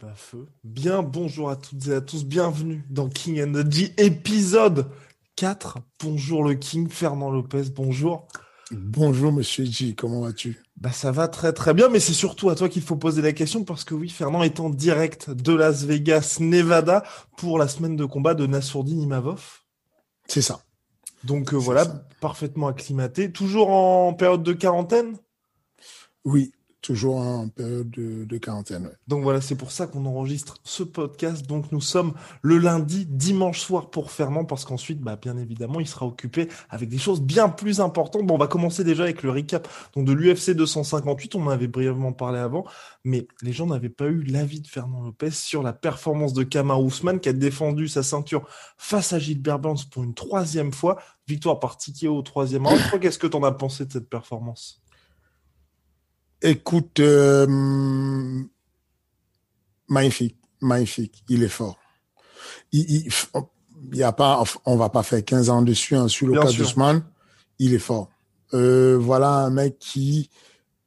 Ben, feu. Bien bonjour à toutes et à tous, bienvenue dans King Energy épisode 4. Bonjour le King, Fernand Lopez, bonjour. Bonjour Monsieur G, comment vas-tu? Bah ça va très très bien, mais c'est surtout à toi qu'il faut poser la question parce que oui, Fernand est en direct de Las Vegas, Nevada, pour la semaine de combat de Nassourdine Imavov. C'est ça. Donc euh, voilà, ça. parfaitement acclimaté. Toujours en période de quarantaine? Oui, toujours en période de, quarantaine. Donc voilà, c'est pour ça qu'on enregistre ce podcast. Donc nous sommes le lundi, dimanche soir pour Fernand, parce qu'ensuite, bah, bien évidemment, il sera occupé avec des choses bien plus importantes. Bon, on va commencer déjà avec le recap de l'UFC 258. On en avait brièvement parlé avant, mais les gens n'avaient pas eu l'avis de Fernand Lopez sur la performance de Kamar Ousmane qui a défendu sa ceinture face à Gilbert Burns pour une troisième fois. Victoire par TKO au troisième round. Qu'est-ce que t'en as pensé de cette performance? Écoute, euh, magnifique, magnifique, il est fort. Il, il, il y a pas, on va pas faire 15 ans dessus hein, sur le cas d'Ousmane, il est fort. Euh, voilà un mec qui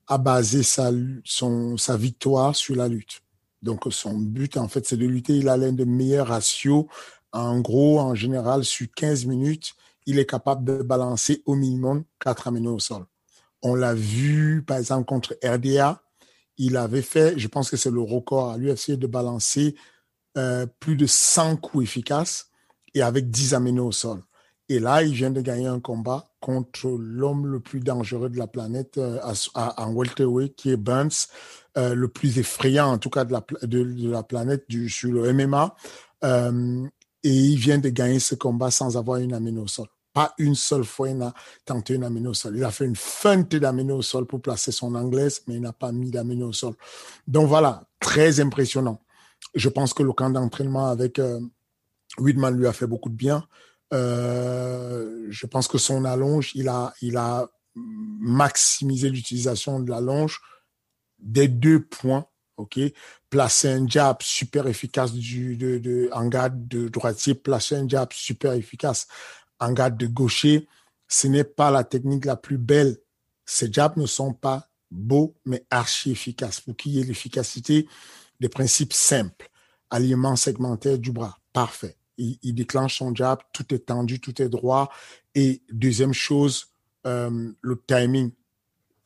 a basé sa, son, sa victoire sur la lutte. Donc son but, en fait, c'est de lutter. Il a l'un des meilleurs ratios. En gros, en général, sur 15 minutes, il est capable de balancer au minimum 4 amenés au sol. On l'a vu, par exemple, contre RDA. Il avait fait, je pense que c'est le record à l'UFC de balancer euh, plus de 100 coups efficaces et avec 10 amenés au sol. Et là, il vient de gagner un combat contre l'homme le plus dangereux de la planète euh, en welterweight, qui est Burns, euh, le plus effrayant en tout cas de la, planète du, sur le MMA. Euh, et il vient de gagner ce combat sans avoir une amenée au sol. Pas une seule fois il n'a tenté une amenée au sol. Il a fait une feinte d'amenée au sol pour placer son anglaise, mais il n'a pas mis d'amenée au sol. Donc voilà, très impressionnant. Je pense que le camp d'entraînement avec euh, Whitman lui a fait beaucoup de bien. Euh, je pense que son allonge, il a, il a maximisé l'utilisation de l'allonge des deux points. OK? Placer un jab super efficace du, de, de, en garde de droitier, placer un jab super efficace en garde de gaucher. Ce n'est pas la technique la plus belle. Ces jabs ne sont pas beaux, mais archi efficaces. Pour qu'il y ait l'efficacité, des principes simples. Alignement segmentaire du bras. Parfait il, déclenche son jab, tout est tendu, tout est droit. Et deuxième chose, euh, le timing.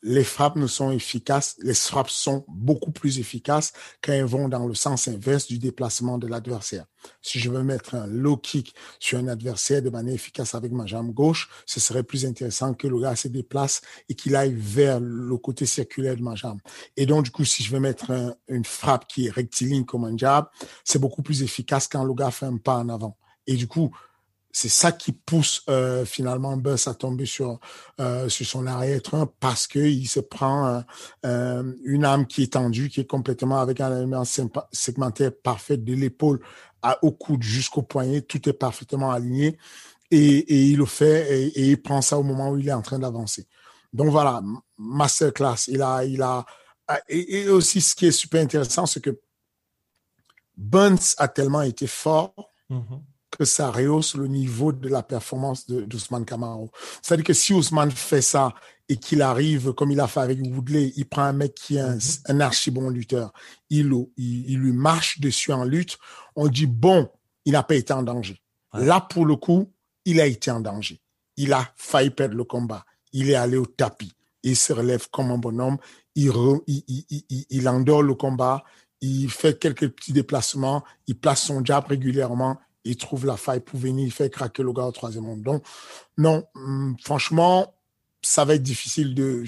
Les frappes ne sont efficaces, les frappes sont beaucoup plus efficaces quand elles vont dans le sens inverse du déplacement de l'adversaire. Si je veux mettre un low kick sur un adversaire de manière efficace avec ma jambe gauche, ce serait plus intéressant que le gars se déplace et qu'il aille vers le côté circulaire de ma jambe. Et donc, du coup, si je veux mettre un, une frappe qui est rectiligne comme un jab, c'est beaucoup plus efficace quand le gars fait un pas en avant. Et du coup, c'est ça qui pousse euh, finalement Buzz à tomber sur euh, sur son arrière-train parce que il se prend euh, une âme qui est tendue, qui est complètement avec un élément segmentaire parfait de l'épaule au coude jusqu'au poignet, tout est parfaitement aligné et, il le fait et, il prend ça au moment où il est en train d'avancer. Donc voilà, masterclass. Il a il a et, et aussi ce qui est super intéressant, c'est que Burns a tellement été fort. Mm -hmm que ça rehausse le niveau de la performance d'Ousmane Camaro. C'est-à-dire que si Ousmane fait ça et qu'il arrive, comme il a fait avec Woodley, il prend un mec qui est un, un archi bon lutteur, il, il, il, lui marche dessus en lutte, on dit, bon, il n'a pas été en danger. Ouais. Là, pour le coup, il a été en danger. Il a failli perdre le combat. Il est allé au tapis. Il se relève comme un bonhomme. Il, re, il, il endort le combat. Il fait quelques petits déplacements. Il place son jab régulièrement il trouve la faille pour venir faire craquer le gars au troisième round. Donc, non, hum, franchement, ça va être difficile de.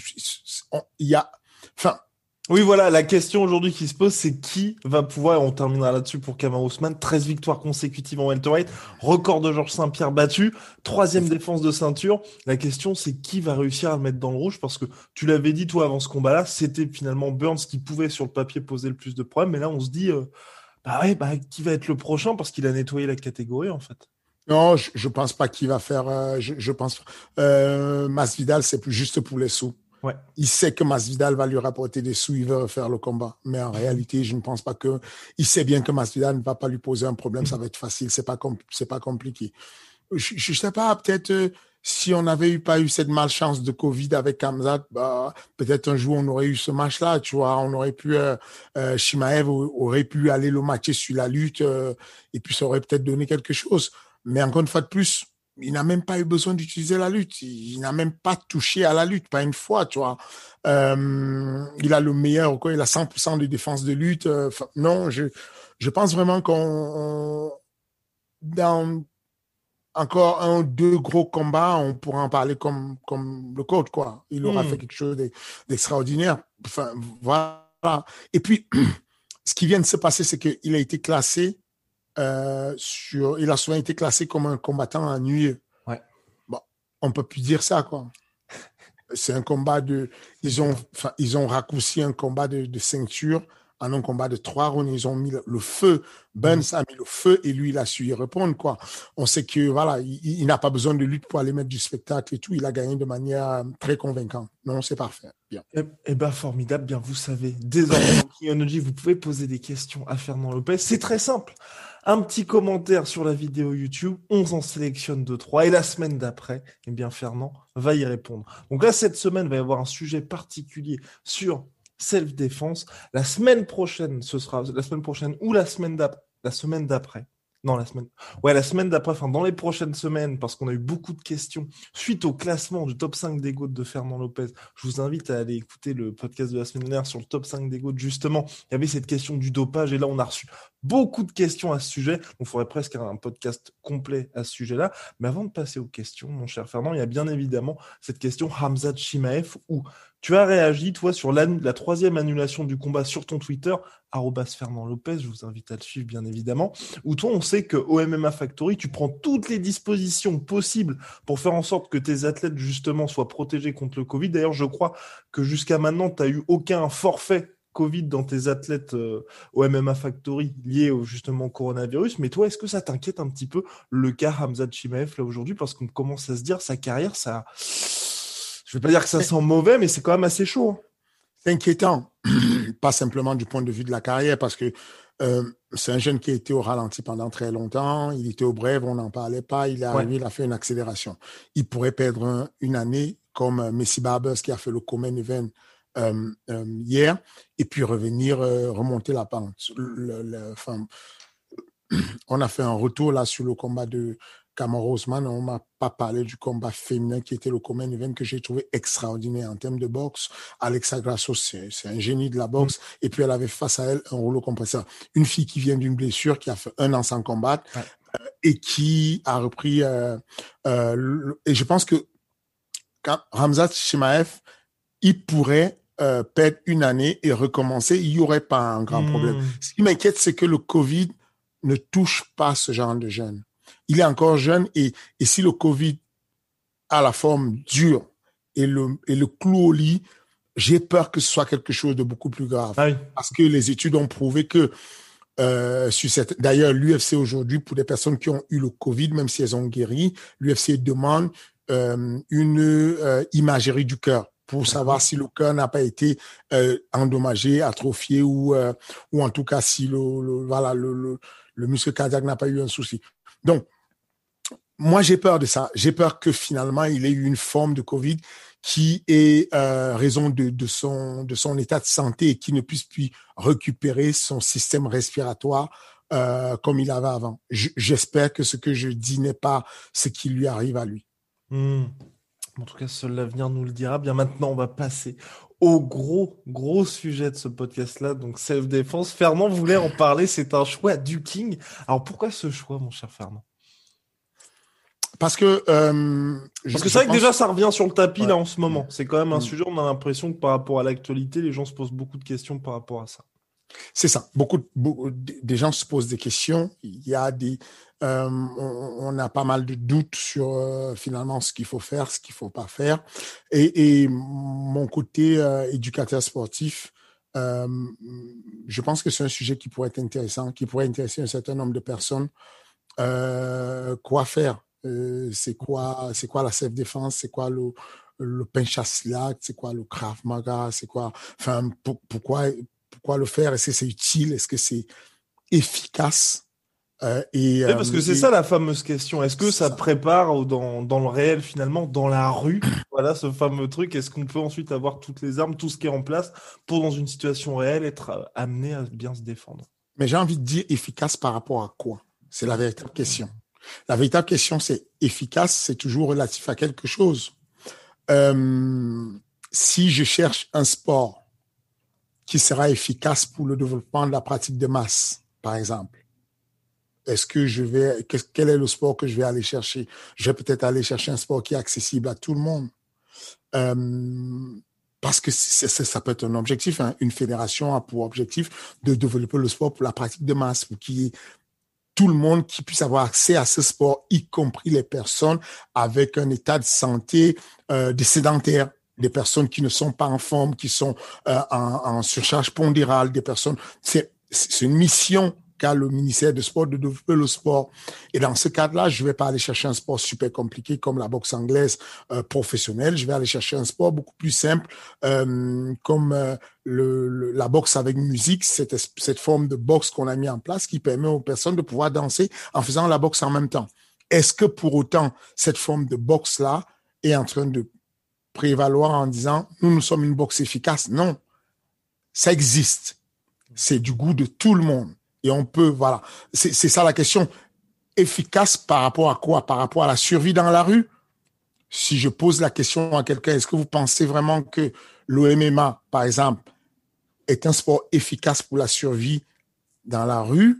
Il y a. Enfin, Oui, voilà, la question aujourd'hui qui se pose, c'est qui va pouvoir, et on terminera là-dessus pour Kamar Ousmane, 13 victoires consécutives en welterweight, record de Georges Saint-Pierre battu, troisième défense de ceinture. La question, c'est qui va réussir à le mettre dans le rouge, parce que tu l'avais dit, toi, avant ce combat-là, c'était finalement Burns qui pouvait, sur le papier, poser le plus de problèmes, mais là, on se dit, euh, bah ouais, bah, qui va être le prochain, parce qu'il a nettoyé la catégorie, en fait. Non, je, je pense pas qu'il va faire, euh, je, je, pense, euh, Masvidal, c'est plus juste pour les sous. Ouais. Il sait que Masvidal va lui rapporter des sous, il veut refaire le combat. Mais en réalité, je ne pense pas que. Il sait bien que Masvidal ne va pas lui poser un problème, ça va être facile, c'est pas c'est pas compliqué. Je, je sais pas, peut-être euh, si on n'avait eu pas eu cette malchance de Covid avec Kamzat, bah, peut-être un jour on aurait eu ce match-là, tu vois, on aurait pu, euh, euh, Shimaev aurait pu aller le matcher sur la lutte euh, et puis ça aurait peut-être donné quelque chose. Mais encore une fois de plus, il n'a même pas eu besoin d'utiliser la lutte. Il, n'a même pas touché à la lutte, pas une fois, tu vois. Euh, il a le meilleur. Il a 100% de défense de lutte. Euh, non, je, je pense vraiment qu'on, dans encore un, deux gros combats, on pourra en parler comme, comme le coach, quoi. Il aura mmh. fait quelque chose d'extraordinaire. Enfin, voilà. Et puis, ce qui vient de se passer, c'est qu'il a été classé euh, sur, il a souvent été classé comme un combattant ennuyeux. Ouais. Bon, on peut plus dire ça, quoi. C'est un combat de, ils ont, ils ont raccourci un combat de, de ceinture en un combat de trois rounds. Ils ont mis le, feu. Burns mmh. a mis le feu et lui, il a su y répondre, quoi. On sait que, voilà, il, il n'a pas besoin de lutte pour aller mettre du spectacle et tout. Il a gagné de manière euh, très convaincante. Non, c'est parfait. Bien. Eh, eh ben, formidable. Bien, vous savez, désormais, Kionoji, vous pouvez poser des questions à Fernand Lopez. C'est très simple un petit commentaire sur la vidéo YouTube, on en sélectionne deux, trois, et la semaine d'après, eh bien Fernand va y répondre. Donc là, cette semaine, il va y avoir un sujet particulier sur self-défense. La semaine prochaine, ce sera la semaine prochaine ou la semaine d'après, la semaine d'après, non, la semaine. Ouais, la semaine d'après, enfin, dans les prochaines semaines, parce qu'on a eu beaucoup de questions suite au classement du top 5 des GOAT de Fernand Lopez. Je vous invite à aller écouter le podcast de la semaine dernière sur le top 5 des GOAT. Justement, il y avait cette question du dopage et là, on a reçu beaucoup de questions à ce sujet. On ferait presque un podcast complet à ce sujet-là. Mais avant de passer aux questions, mon cher Fernand, il y a bien évidemment cette question Hamza Chimaev où tu as réagi, toi, sur la, la troisième annulation du combat sur ton Twitter, Fernand Lopez, je vous invite à le suivre, bien évidemment, où toi, on sait que au MMA Factory, tu prends toutes les dispositions possibles pour faire en sorte que tes athlètes, justement, soient protégés contre le Covid. D'ailleurs, je crois que jusqu'à maintenant, tu n'as eu aucun forfait Covid dans tes athlètes euh, au MMA Factory liés au, justement au coronavirus. Mais toi, est-ce que ça t'inquiète un petit peu le cas Hamza Chimaev là aujourd'hui? Parce qu'on commence à se dire, sa carrière, ça je ne vais pas dire que ça sent mauvais, mais c'est quand même assez chaud. Hein. C'est inquiétant, pas simplement du point de vue de la carrière, parce que euh, c'est un jeune qui a été au ralenti pendant très longtemps. Il était au brève, on n'en parlait pas. Il est arrivé, ouais. il a fait une accélération. Il pourrait perdre un, une année comme euh, Messi Barbers qui a fait le Common Event euh, euh, hier et puis revenir euh, remonter la pente. Le, le, enfin, on a fait un retour là sur le combat de Kamara Osman, on m'a pas parlé du combat féminin qui était le common event que j'ai trouvé extraordinaire en termes de boxe. Alexa Grasso, c'est un génie de la boxe. Mm. Et puis, elle avait face à elle un rouleau compresseur. Une fille qui vient d'une blessure, qui a fait un an sans combattre ouais. euh, et qui a repris. Euh, euh, et je pense que quand Ramzat Shimaev, il pourrait euh, perdre une année et recommencer. Il n'y aurait pas un grand problème. Ce qui m'inquiète, c'est que le Covid ne touche pas ce genre de jeunes il est encore jeune et, et si le Covid a la forme dure et le, et le clou au lit, j'ai peur que ce soit quelque chose de beaucoup plus grave. Ah oui. Parce que les études ont prouvé que euh, sur cette, d'ailleurs, l'UFC aujourd'hui, pour des personnes qui ont eu le Covid, même si elles ont guéri, l'UFC demande euh, une euh, imagerie du cœur pour savoir si le cœur n'a pas été euh, endommagé, atrophié ou euh, ou en tout cas si le, le voilà le, le, le muscle cardiaque n'a pas eu un souci. Donc moi, j'ai peur de ça. J'ai peur que finalement, il ait eu une forme de Covid qui est euh, raison de, de, son, de son état de santé et qui ne puisse plus récupérer son système respiratoire comme il avait avant. J'espère que ce que je dis n'est pas ce qui lui arrive à lui. Mmh. En tout cas, seul l'avenir nous le dira. Bien maintenant, on va passer au gros, gros sujet de ce podcast-là, donc self-défense. Fernand voulait en parler, c'est un choix du King. Alors pourquoi ce choix, mon cher Fernand? Parce que. Euh, parce que c'est vrai que déjà, ça revient sur le tapis là en ce moment. C'est quand même un mm. sujet, on a l'impression que par rapport à l'actualité, les gens se posent beaucoup de questions par rapport à ça. C'est ça. Beaucoup, beaucoup, des gens se posent des questions. Il y a des, euh, on, a pas mal de doutes sur euh, finalement ce qu'il faut faire, ce qu'il faut pas faire. Et, mon côté euh, éducateur sportif, je pense que c'est un sujet qui pourrait être intéressant, qui pourrait intéresser un certain nombre de personnes. quoi faire? C'est quoi, c'est quoi la self défense C'est quoi le le pinchasilak C'est quoi le krav maga? C'est quoi Enfin, pourquoi pourquoi le faire? Est-ce que c'est utile? Est-ce que c'est efficace? Euh, et, oui, parce que euh, c'est ça la fameuse question. Est-ce que ça, prépare dans, dans, le réel finalement, dans la rue, voilà ce fameux truc? Est-ce qu'on peut ensuite avoir toutes les armes, tout ce qui est en place pour dans une situation réelle être euh, amené à bien se défendre? Mais j'ai envie de dire efficace par rapport à quoi? C'est la véritable question. La véritable question, c'est efficace, c'est toujours relatif à quelque chose. Euh, si je cherche un sport qui sera efficace pour le développement de la pratique de masse, par exemple. Est-ce que je vais, quel est le sport que je vais aller chercher? Je vais peut-être aller chercher un sport qui est accessible à tout le monde. Euh, parce que ça peut être un objectif. Hein. Une fédération a pour objectif de développer le sport pour la pratique de masse, pour qu'il y ait tout le monde qui puisse avoir accès à ce sport, y compris les personnes avec un état de santé euh, des personnes qui ne sont pas en forme, qui sont euh, en, surcharge pondérale, des personnes. C'est une mission qu'a le ministère des Sports de le sport. Et dans ce cadre-là, je vais pas aller chercher un sport super compliqué comme la boxe anglaise euh, professionnelle. Je vais aller chercher un sport beaucoup plus simple euh, comme le, la boxe avec musique, cette, cette forme de boxe qu'on a mis en place qui permet aux personnes de pouvoir danser en faisant la boxe en même temps. Est-ce que pour autant cette forme de boxe-là est en train de prévaloir en disant nous, nous sommes une boxe efficace? Non, ça existe. C'est du goût de tout le monde. Et on peut, voilà. C'est ça la question. Efficace par rapport à quoi? Par rapport à la survie dans la rue? Si je pose la question à quelqu'un, est-ce que vous pensez vraiment que l'OMMA, par exemple, est un sport efficace pour la survie dans la rue?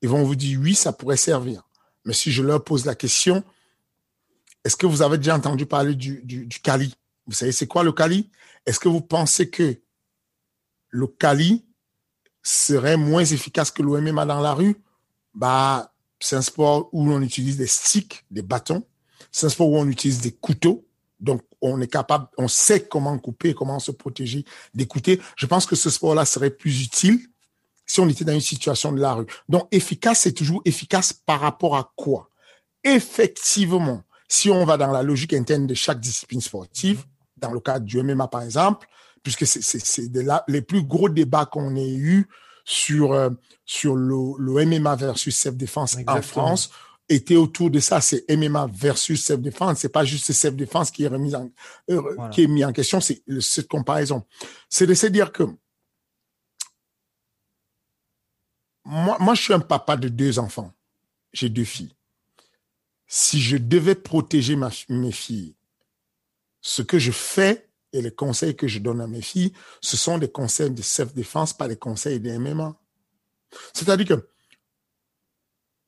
Ils vont vous dire oui, ça pourrait servir. Mais si je leur pose la question, est-ce que vous avez déjà entendu parler du, du, du Cali? Vous savez, c'est quoi le Kali Est-ce que vous pensez que le Kali serait moins efficace que l'OMMA dans la rue Bah, c'est un sport où on utilise des sticks, des bâtons. C'est un sport où on utilise des couteaux. Donc, on est capable, on sait comment couper, comment se protéger d'écouter. Je pense que ce sport-là serait plus utile si on était dans une situation de la rue. Donc, efficace, c'est toujours efficace par rapport à quoi? Effectivement, si on va dans la logique interne de chaque discipline sportive, dans le cadre du MMA par exemple, puisque c'est les plus gros débats qu'on ait eu sur, euh, sur le, le, MMA versus self-défense en France était autour de ça. C'est MMA versus self-défense. C'est pas juste self-défense qui est remis en, euh, qui est mis en question. C'est cette comparaison. C'est de se dire que moi, moi, je suis un papa de deux enfants. J'ai deux filles. Si je devais protéger ma, mes filles ce que je fais et les conseils que je donne à mes filles, ce sont des conseils de self-défense, pas des conseils de MMA. C'est-à-dire que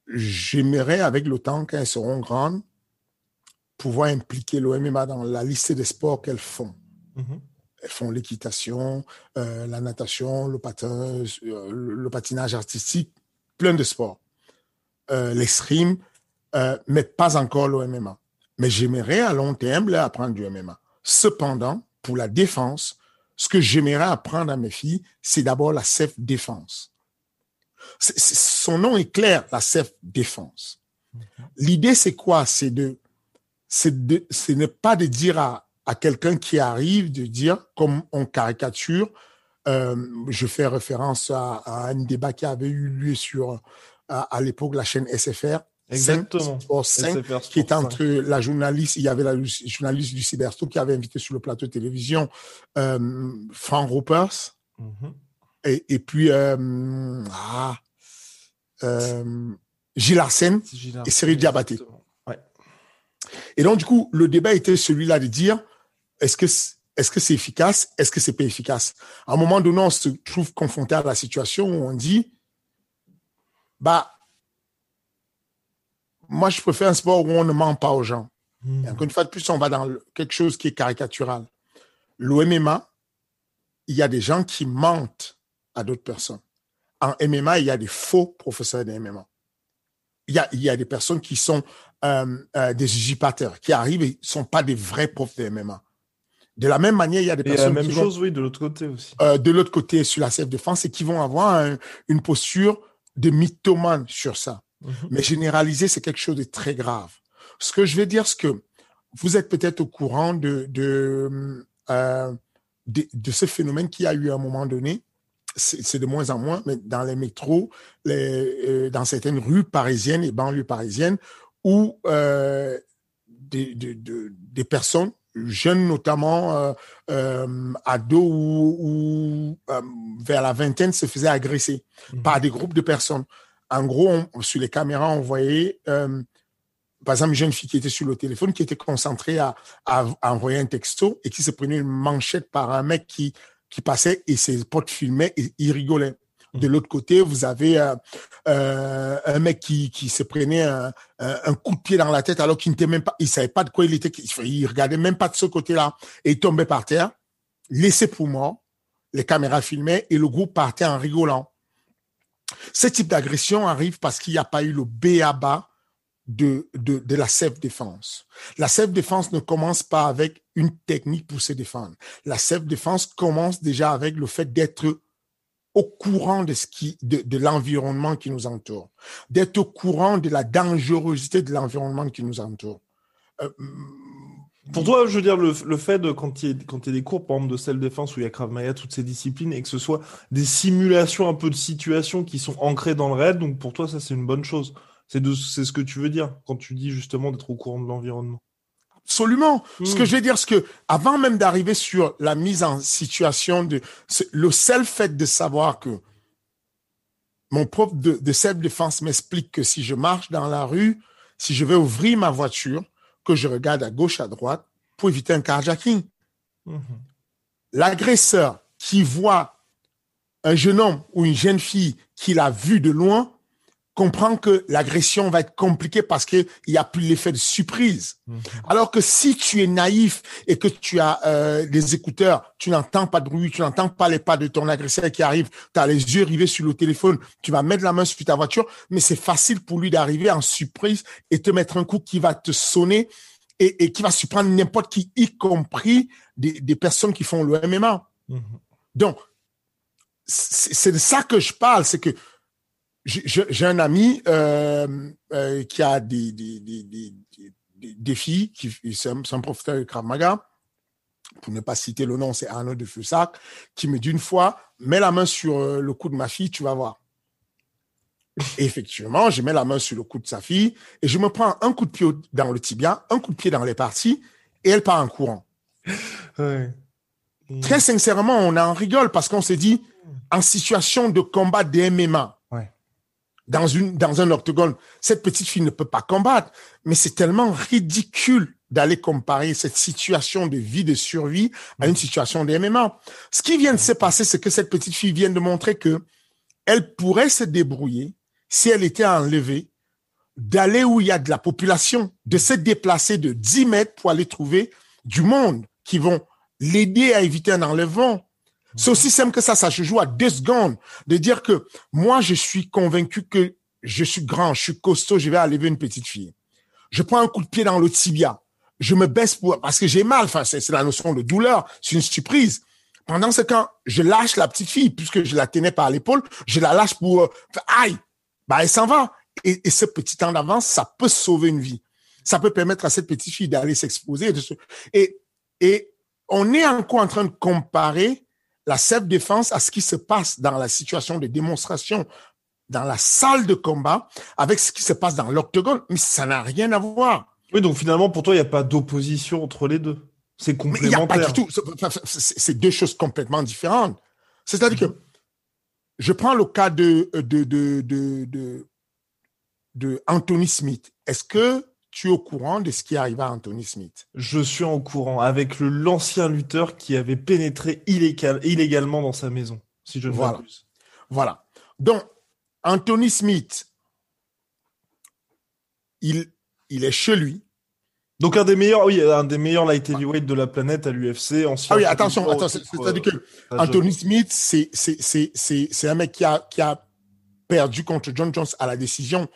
j'aimerais, avec le temps, quand elles seront grandes, pouvoir impliquer l'OMMA dans la liste des sports qu'elles font. Mm-hmm. Elles font l'équitation, euh, la natation, le, patin, euh, le patinage artistique, plein de sports. Euh, l'escrime, mais pas encore l'OMMA. Mais j'aimerais à long terme leur apprendre du MMA. Cependant, pour la défense, ce que j'aimerais apprendre à mes filles, c'est d'abord la self-défense. Son nom est clair, la self-défense. L'idée, c'est quoi? C'est de, c'est de, ce n'est pas de dire à, à quelqu'un qui arrive de dire, comme on caricature, euh, je fais référence à, à, un débat qui avait eu lieu sur, à, à l'époque, la chaîne SFR, Exactement. Sport 5, qui est entre la journaliste, il y avait la journaliste du Cybersto qui avait invité sur le plateau de télévision euh, Frank Ropers mm-hmm. et, et, puis euh, ah, euh, Gilles Arsène et Cyril Diabaté. Ouais. Et donc, du coup, le débat était celui-là de dire est-ce que est-ce que c'est efficace Est-ce que c'est pas efficace? À un moment donné, on se trouve confronté à la situation où on dit bah moi, je préfère un sport où on ne ment pas aux gens. Hmm. Encore une fois de plus, on va dans quelque chose qui est caricatural. L'OMMA, il y a des gens qui mentent à d'autres personnes. En MMA, il y a des faux professeurs de MMA. Il y a, il y a des personnes qui sont euh, euh, des usurpateurs, qui arrivent et ne sont pas des vrais profs de MMA. De la même manière, il y a des Et la même qui chose, vont, oui, de l'autre côté aussi. euh, de l'autre côté sur la self-défense et qui vont avoir un- une posture de mythomane sur ça. Mhm. Mais généraliser, c'est quelque chose de très grave. Ce que je vais dire, c'est que vous êtes peut-être au courant de, de, euh, de, de ce phénomène qui a eu à un moment donné. C'est de moins en moins, mais dans les métros, les, euh, dans certaines rues parisiennes et banlieues parisiennes, où euh, des, des, personnes, jeunes notamment, ados ou, ou, vers la vingtaine, se faisaient agresser Mhm. par des groupes de personnes. En gros, on- sur les caméras, on voyait, euh, par exemple, une jeune fille qui était sur le téléphone, qui était concentrée à, à- à envoyer un texto et qui se prenait une manchette par un mec qui, qui passait et ses potes filmaient et ils rigolaient. De l'autre côté, vous avez euh, euh, un mec qui, qui se prenait un, un, un coup de pied dans la tête alors qu'il n'était même pas, il savait pas de quoi il était, il regardait même pas de ce côté-là et il tombait par terre, laissé pour mort. Les caméras filmaient et le groupe partait en rigolant. Ce type d'agression arrive parce qu'il n'y a pas eu le B.A.B.A. de, de, de la self-défense. La self-défense ne commence pas avec une technique pour se défendre. La self-défense commence déjà avec le fait d'être au courant de ce qui, de, de l'environnement qui nous entoure, d'être au courant de la dangerosité de l'environnement qui nous entoure. Euh, Pour toi, je veux dire, le, le fait de, quand il y, a- y des cours, par exemple, de self-défense où il y a Krav Maga, toutes ces disciplines, et que ce soit des simulations un peu de situations qui sont ancrées dans le réel, donc pour toi, ça, c'est une bonne chose. C'est ce que tu veux dire quand tu dis justement d'être au courant de l'environnement. Absolument. Ce Hmm. que je veux dire, c'est que avant même d'arriver sur la mise en situation de le seul fait de savoir que mon prof de, de self-défense m'explique que si je marche dans la rue, si je vais ouvrir ma voiture, que je regarde à gauche, à droite, pour éviter un carjacking. Mhm. L'agresseur qui voit un jeune homme ou une jeune fille qu'il a vu de loin comprend que l'agression va être compliquée parce qu'il n'y a plus l'effet de surprise. Mhm. Alors que si tu es naïf et que tu as euh, des écouteurs, tu n'entends pas de bruit, tu n'entends pas les pas de ton agresseur qui arrive, tu as les yeux rivés sur le téléphone, tu vas mettre la main sur ta voiture, mais c'est facile pour lui d'arriver en surprise et te mettre un coup qui va te sonner et, et qui va surprendre n'importe qui, y compris des, des personnes qui font le MMA. Mhm. Donc, c'est de ça que je parle, c'est que j'ai- un ami euh, euh, qui a des, des, des, des, des, des filles, qui c'est un, professeur de Krav Maga, pour ne pas citer le nom, c'est Arnaud de Fussac, qui me dit une fois, mets la main sur euh, le cou de ma fille, tu vas voir. Et effectivement, je mets la main sur le cou de sa fille et je me prends un coup de pied dans le tibia, un coup de pied dans les parties et elle part en courant. Ouais. Très sincèrement, on en rigole parce qu'on s'est dit, en situation de combat des MMA. Dans, un octogone, cette petite fille ne peut pas combattre. Mais c'est tellement ridicule d'aller comparer cette situation de vie, de survie à une situation de MMA. Ce qui vient de se passer, c'est que cette petite fille vient de montrer que elle pourrait se débrouiller si elle était enlevée, d'aller où il y a de la population, de se déplacer de 10 mètres pour aller trouver du monde qui vont l'aider à éviter un enlèvement. C'est aussi simple que ça, ça se joue à deux secondes. De dire que moi, je suis convaincu que je suis grand, je suis costaud, je vais enlever une petite fille. Je prends un coup de pied dans le tibia. Je me baisse pour, parce que j'ai mal. Enfin, c'est la notion de douleur. C'est une surprise. Pendant ce temps, je lâche la petite fille, puisque je la tenais par l'épaule, je la lâche pour, euh, aïe, bah, elle s'en va. Et, et ce petit temps d'avance, ça peut sauver une vie. Ça peut permettre à cette petite fille d'aller s'exposer. et Et, et on est encore en train de comparer la self-défense à ce qui se passe dans la situation de démonstration dans la salle de combat avec ce qui se passe dans l'octogone. Mais ça n'a rien à voir. Oui, donc finalement, pour toi, il n'y a pas d'opposition entre les deux. C'est Mais il n'y a pas complémentaire. du tout. C'est- deux choses complètement différentes. C'est-à-dire que je prends le cas de, de, de, de Anthony Smith. Est-ce que tu es au courant de ce qui arrive à Anthony Smith? Je suis en courant avec l'ancien lutteur qui avait pénétré illégal- illégalement dans sa maison, si je ne Voilà. m'abuse. Voilà. Donc, Anthony Smith il, il est chez lui. Donc un des meilleurs, oui, un des meilleurs light heavyweight de la planète à l'UFC. Ah oui, attention, attention, c'est-à-dire que Anthony Smith, c'est c'est c'est c'est un mec qui a qui a perdu contre John Jones à la décision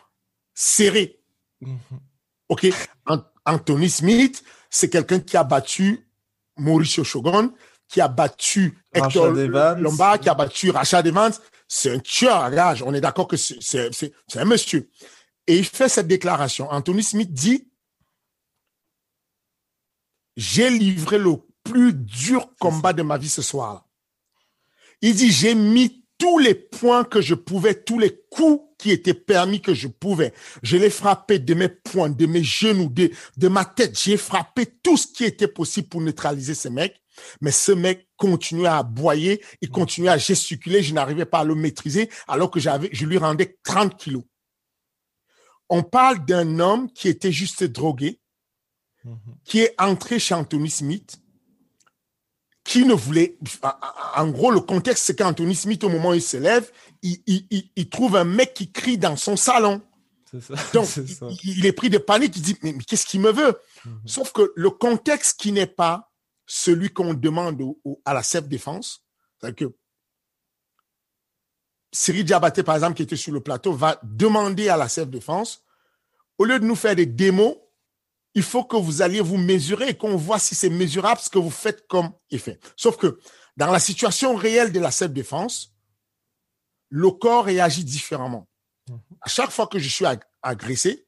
serrée. Mhm. Ok, Anthony Smith, c'est quelqu'un qui a battu Mauricio Shogun, qui a battu Hector Lombard, qui a battu Rashad Evans. C'est un tueur à gage. On est d'accord que c'est un monsieur. Et il fait cette déclaration. Anthony Smith dit J'ai livré le plus dur combat de ma vie ce soir. Il dit J'ai mis tous les points que je pouvais, tous les coups qui étaient permis que je pouvais. Je l'ai frappé de mes poings, de mes genoux, de, de ma tête. J'ai frappé tout ce qui était possible pour neutraliser ce mec. Mais ce mec continuait à aboyer, il continuait à gesticuler, je n'arrivais pas à le maîtriser alors que j'avais, je lui rendais 30 kilos. On parle d'un homme qui était juste drogué, mhm. qui est entré chez Anthony Smith, qui ne voulait. En gros, le contexte, c'est qu'Anthony Smith, au moment où il se lève, il, trouve un mec qui crie dans son salon. Ça, Donc, Il, est pris de panique, il dit Mais, qu'est-ce qu'il me veut? Mhm. Sauf que le contexte qui n'est pas celui qu'on demande à la self-défense, c'est que Cyril Diabaté, par exemple, qui était sur le plateau, va demander à la self-défense, au lieu de nous faire des démos, il faut que vous alliez vous mesurer et qu'on voit si c'est mesurable ce que vous faites comme effet. Sauf que dans la situation réelle de la self-défense, le corps réagit différemment. À chaque fois que je suis agressé,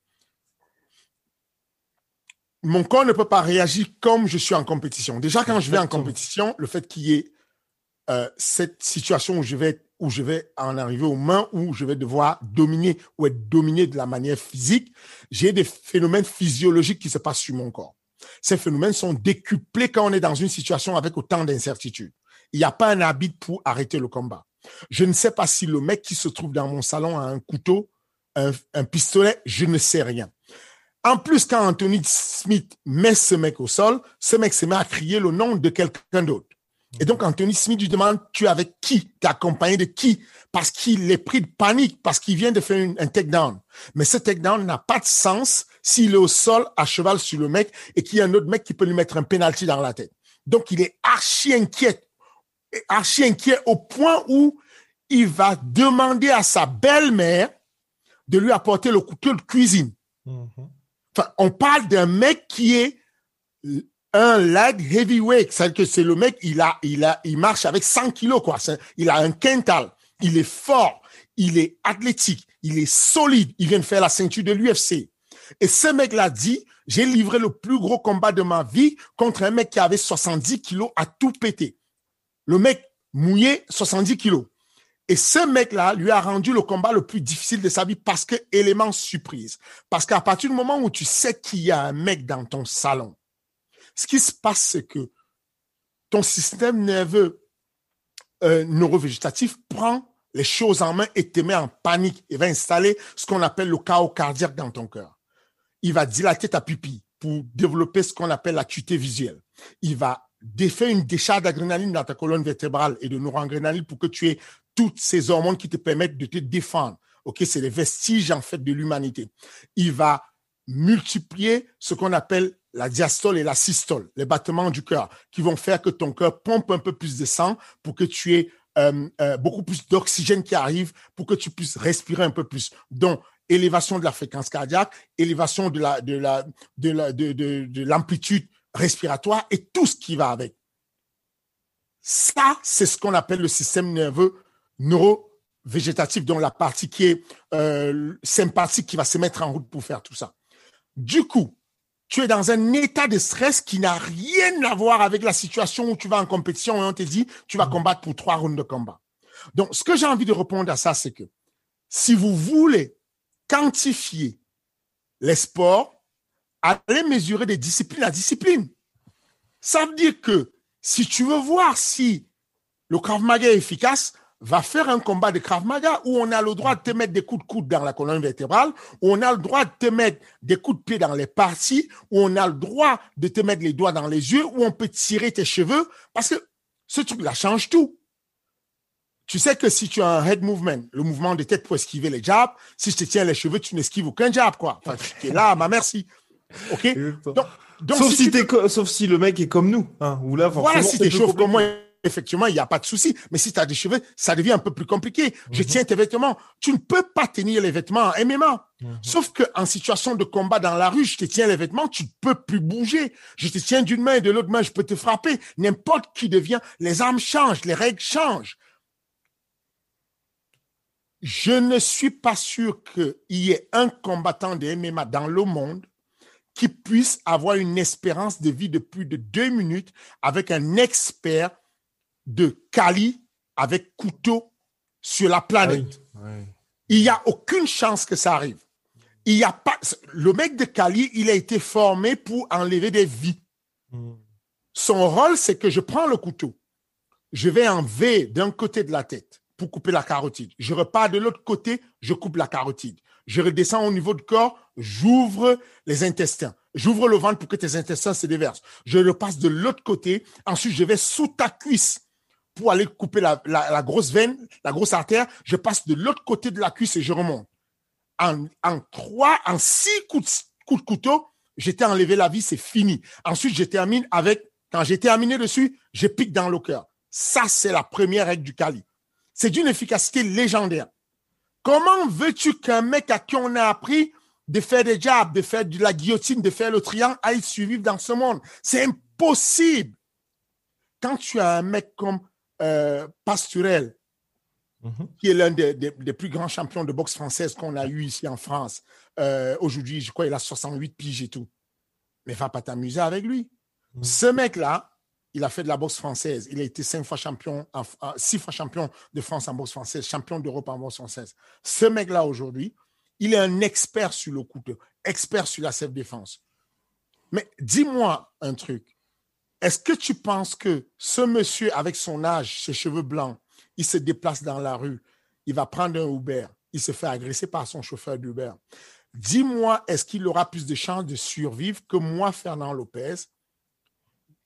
mon corps ne peut pas réagir comme je suis en compétition. Déjà, quand je vais en compétition, le fait qu'il y ait euh, cette situation où je vais où je vais en arriver aux mains où je vais devoir dominer ou être dominé de la manière physique, j'ai des phénomènes physiologiques qui se passent sur mon corps. Ces phénomènes sont décuplés quand on est dans une situation avec autant d'incertitudes. Il n'y a pas un habit pour arrêter le combat. Je ne sais pas si le mec qui se trouve dans mon salon a un couteau, un, un pistolet, je ne sais rien. En plus, quand Anthony Smith met ce mec au sol, ce mec se met à crier le nom de quelqu'un d'autre. Et donc, Anthony Smith lui demande, tu es avec qui? Tu es accompagné de qui? Parce qu'il est pris de panique, parce qu'il vient de faire un takedown. Mais ce takedown n'a pas de sens s'il est au sol, à cheval sur le mec, et qu'il y a un autre mec qui peut lui mettre un penalty dans la tête. Donc, il est archi inquiet, archi inquiet au point où il va demander à sa belle-mère de lui apporter le couteau de cuisine. Mm-hmm. Enfin, on parle d'un mec qui est un light heavyweight. C'est-à-dire que c'est le mec, il a, il a, il marche avec 100 kilos, quoi. Il a un quintal. Il est fort. Il est athlétique. Il est solide. Il vient de faire la ceinture de l'UFC. Et ce mec-là dit, j'ai livré le plus gros combat de ma vie contre un mec qui avait 70 kilos à tout péter. Le mec mouillé 70 kilos. Et ce mec-là lui a rendu le combat le plus difficile de sa vie parce que élément surprise. Parce qu'à partir du moment où tu sais qu'il y a un mec dans ton salon ce qui se passe, c'est que ton système nerveux euh, neurovégétatif prend les choses en main et te met en panique et va installer ce qu'on appelle le chaos cardiaque dans ton cœur. Il va dilater ta pupille pour développer ce qu'on appelle l'acuité visuelle. Il va défaire une décharge d'adrénaline dans ta colonne vertébrale et de noradrénaline pour que tu aies toutes ces hormones qui te permettent de te défendre. OK, c'est les vestiges en fait de l'humanité. Il va multiplier ce qu'on appelle la diastole et la systole, les battements du cœur, qui vont faire que ton cœur pompe un peu plus de sang pour que tu aies euh, euh, beaucoup plus d'oxygène qui arrive, pour que tu puisses respirer un peu plus. Donc, élévation de la fréquence cardiaque, élévation de la de la de la de, de, l'amplitude respiratoire et tout ce qui va avec. Ça, c'est ce qu'on appelle le système nerveux neurovégétatif, donc la partie qui est euh, sympathique qui va se mettre en route pour faire tout ça. Du coup, tu es dans un état de stress qui n'a rien à voir avec la situation où tu vas en compétition et on te dit, tu vas mm. combattre pour trois rounds de combat. Donc, ce que j'ai envie de répondre à ça, c'est que si vous voulez quantifier les sports, allez mesurer des disciplines à discipline. Ça veut dire que si tu veux voir si le Krav Maga est efficace, va faire un combat de Krav Maga où on a le droit de te mettre des coups de coude dans la colonne vertébrale, où on a le droit de te mettre des coups de pied dans les parties, où on a le droit de te mettre les doigts dans les yeux, où on peut tirer tes cheveux, parce que ce truc-là change tout. Tu sais que si tu as un head movement, le mouvement de tête pour esquiver les jabs, si je te tiens les cheveux, tu n'esquives aucun jab, quoi. Enfin, tu es là, ma merci. OK? Donc, sauf, si, sauf si le mec est comme nous, hein, ou là, Voilà, si comme moi, effectivement, il n'y a pas de souci. Mais si tu as des cheveux, ça devient un peu plus compliqué. Je mhm. tiens tes vêtements. Tu ne peux pas tenir les vêtements en MMA. Mhm. Sauf qu'en situation de combat dans la rue, je te tiens les vêtements, tu ne peux plus bouger. Je te tiens d'une main et de l'autre main, je peux te frapper. N'importe qui devient, les armes changent, les règles changent. Je ne suis pas sûr qu'il y ait un combattant de MMA dans le monde qui puisse avoir une espérance de vie de plus de deux minutes avec un expert de Kali avec couteau sur la planète. Il n'y a aucune chance que ça arrive. Il y a pas, le mec de Kali, il a été formé pour enlever des vies. Hmm. Son rôle, c'est que je prends le couteau, je vais en V d'un côté de la tête pour couper la carotide. Je repars de l'autre côté, je coupe la carotide. Je redescends au niveau du corps, j'ouvre les intestins. J'ouvre le ventre pour que tes intestins se déversent. Je le passe de l'autre côté. Ensuite, je vais sous ta cuisse pour aller couper la, grosse veine, la grosse artère, je passe de l'autre côté de la cuisse et je remonte. En, trois, en six coups de, couteau, j'étais enlevé la vie, c'est fini. Ensuite, je termine avec, quand j'ai terminé dessus, je pique dans le cœur. Ça, c'est la première règle du Kali. C'est d'une efficacité légendaire. Comment veux-tu qu'un mec à qui on a appris de faire des jabs, de faire de la guillotine, de faire le triangle, aille survivre dans ce monde? C'est impossible. Quand tu as un mec comme euh, Pasturel, mhm. qui est l'un des, plus grands champions de boxe française qu'on a eu ici en France. Euh, aujourd'hui, je crois qu'il a 68 piges et tout. Mais va pas t'amuser avec lui. Mhm. Ce mec-là, il a fait de la boxe française. Il a été cinq fois champion, six fois champion de France en boxe française, champion d'Europe en boxe française. Ce mec-là, aujourd'hui, il est un expert sur le couteau, expert sur la self-défense. Mais dis-moi un truc. Est-ce que tu penses que ce monsieur, avec son âge, ses cheveux blancs, il se déplace dans la rue, il va prendre un Uber, il se fait agresser par son chauffeur d'Uber. Dis-moi, est-ce qu'il aura plus de chances de survivre que moi, Fernand Lopez,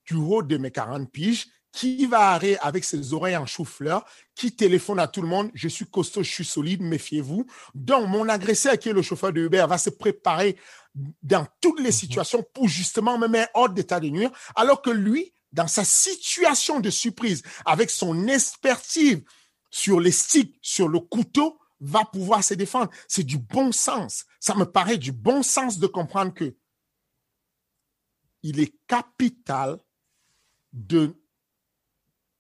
du haut de mes 40 piges, qui va arrêter avec ses oreilles en chou-fleur, qui téléphone à tout le monde, je suis costaud, je suis solide, méfiez-vous. Donc, mon agresseur qui est le chauffeur de Uber va se préparer dans toutes les mhm. situations pour justement me mettre hors d'état de nuire, alors que lui, dans sa situation de surprise, avec son expertise sur les sticks, sur le couteau, va pouvoir se défendre. C'est du bon sens. Ça me paraît du bon sens de comprendre que il est capital de,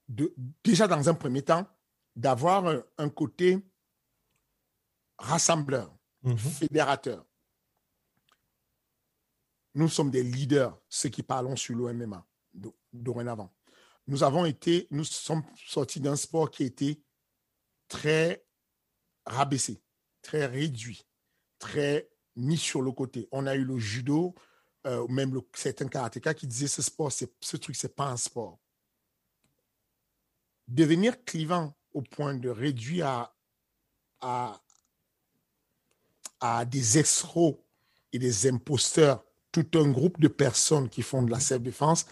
de déjà dans un premier temps, d'avoir un, côté rassembleur, mhm. fédérateur nous sommes des leaders, ceux qui parlons sur l'OMMA dorénavant. Nous avons été, nous sommes sortis d'un sport qui été très rabaissé, très réduit, très mis sur le côté. On a eu le judo, euh, même le, certains karatékas qui disaient ce sport, ce truc, c'est pas un sport. Devenir clivant au point de réduire à des escrocs et des imposteurs tout un groupe de personnes qui font de la self-défense,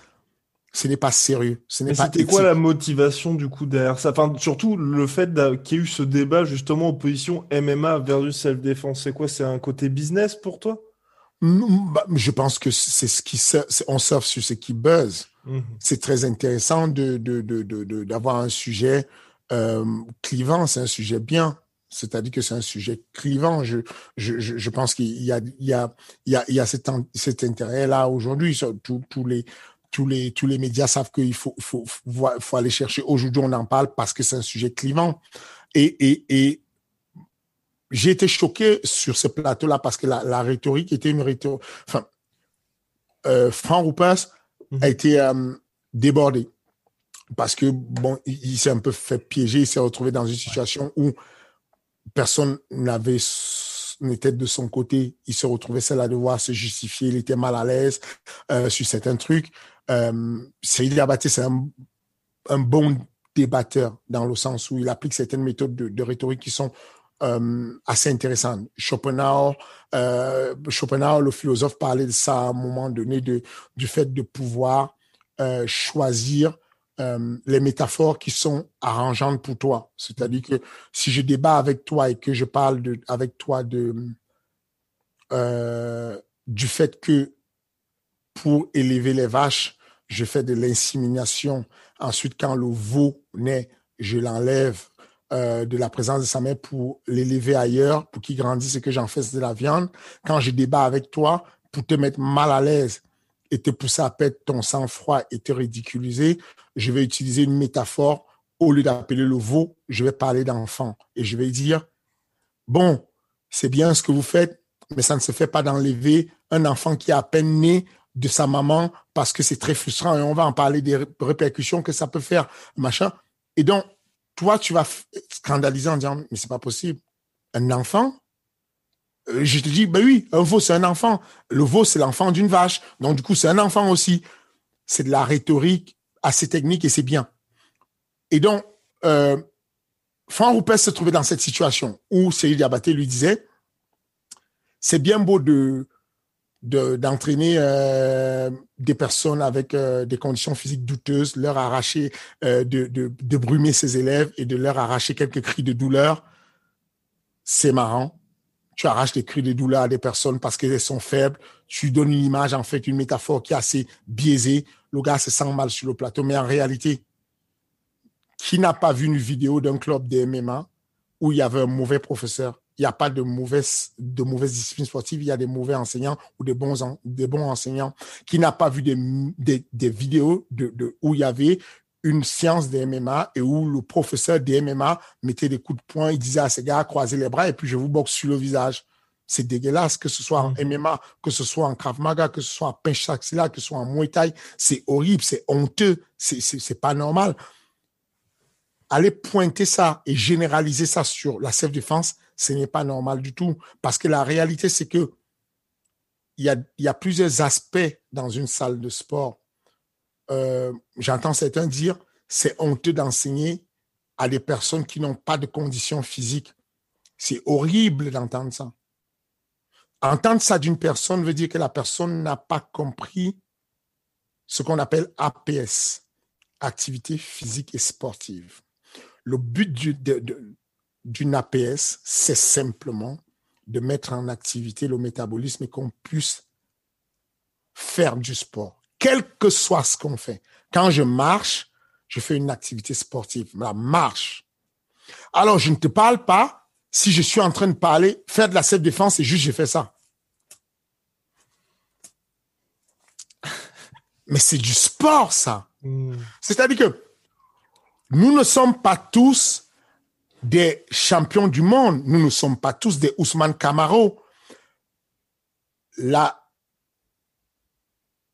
ce n'est pas sérieux. Ce n'est pas C'était quoi la motivation du coup derrière ça? Enfin, Surtout le fait qu'il y ait eu ce débat justement opposition MMA versus self-défense. C'est quoi? C'est un côté business pour toi? Bah, Je pense que c'est ce qui on surfe sur ce qui buzz. Mhm. C'est très intéressant de d'avoir un sujet euh, clivant, c'est un sujet bien. C'est-à-dire que c'est un sujet clivant. Je, je, je pense qu'il y a, il y a, il y a, il y a cet, cet intérêt-là aujourd'hui. Tous, tous les, tous les, tous les médias savent qu'il faut, faut, faut, faut, aller chercher. Aujourd'hui, on en parle parce que c'est un sujet clivant. Et, et, et j'ai été choqué sur ce plateau-là parce que la, la rhétorique était une rhétorique. Enfin, euh, Franck Roupas mhm. a été euh, débordé parce que bon, il, il s'est un peu fait piéger. Il s'est retrouvé dans une situation où personne n'avait n'était de son côté. Il se retrouvait seul à devoir se justifier. Il était mal à l'aise euh, sur certains trucs. Euh, Cyril c'est un, bon débatteur dans le sens où il applique certaines méthodes de, rhétorique qui sont euh, assez intéressantes. Schopenhauer, euh, Schopenhauer, le philosophe, parlait de ça à un moment donné, de, du fait de pouvoir choisir euh, les métaphores qui sont arrangeantes pour toi. C'est-à-dire que si je débat avec toi et que je parle avec toi euh, du fait que pour élever les vaches, je fais de l'insémination. Ensuite, quand le veau naît, je l'enlève euh, de la présence de sa mère pour l'élever ailleurs, pour qu'il grandisse et que j'en fasse de la viande. Quand je débat avec toi, pour te mettre mal à l'aise et te pousser à perdre ton sang-froid et te ridiculiser, je vais utiliser une métaphore. Au lieu d'appeler le veau, je vais parler d'enfant et je vais dire, bon, c'est bien ce que vous faites, mais ça ne se fait pas d'enlever un enfant qui est à peine né de sa maman parce que c'est très frustrant et on va en parler des répercussions que ça peut faire, machin. Et donc, toi, tu vas scandaliser en disant, mais c'est pas possible. Un enfant, je te dis, ben oui, un veau, c'est un enfant. Le veau, c'est l'enfant d'une vache. Donc, du coup, c'est un enfant aussi. C'est de la rhétorique assez technique et c'est bien. Et donc, euh, Franck Rupert se trouvait dans cette situation où Cyril Diabaté lui disait, c'est bien beau de d'entraîner euh, des personnes avec euh, des conditions physiques douteuses, leur arracher, euh, de, de brumer ses élèves et de leur arracher quelques cris de douleur, c'est marrant tu arraches les cris de douleur à des personnes parce qu'elles sont faibles, tu donnes une image, en fait, une métaphore qui est assez biaisée, le gars se sent mal sur le plateau, mais en réalité, qui n'a pas vu une vidéo d'un club de MMA où il y avait un mauvais professeur? Il n'y a pas de mauvaise, de discipline sportive, il y a des mauvais enseignants ou des bons, des bons enseignants. Qui n'a pas vu des, des, des vidéos de, de, où il y avait une séance de MMA et où le professeur de MMA mettait des coups de poing, il disait à ces gars, croisez les bras et puis je vous boxe sur le visage. C'est dégueulasse, que ce soit en MMA, mm. que ce soit en Krav Maga, que ce soit en Pinch que ce soit en Muay Thai. C'est horrible, c'est honteux, c'est pas normal. Aller pointer ça et généraliser ça sur la self-défense, ce n'est pas normal du tout. Parce que la réalité, c'est que il y a, il y a plusieurs aspects dans une salle de sport euh, j'entends certains dire, c'est honteux d'enseigner à des personnes qui n'ont pas de conditions physiques. C'est horrible d'entendre ça. Entendre ça d'une personne veut dire que la personne n'a pas compris ce qu'on appelle APS, activité physique et sportive. Le but d'une APS, c'est simplement de mettre en activité le métabolisme et qu'on puisse faire du sport quel que soit ce qu'on fait. Quand je marche, je fais une activité sportive, la marche. Alors, je ne te parle pas si je suis en train de parler, faire de la self-défense et juste je fais ça. Mais c'est du sport, ça. Hmm. C'est-à-dire que nous ne sommes pas tous des champions du monde. Nous ne sommes pas tous des Ousmane Camaro. La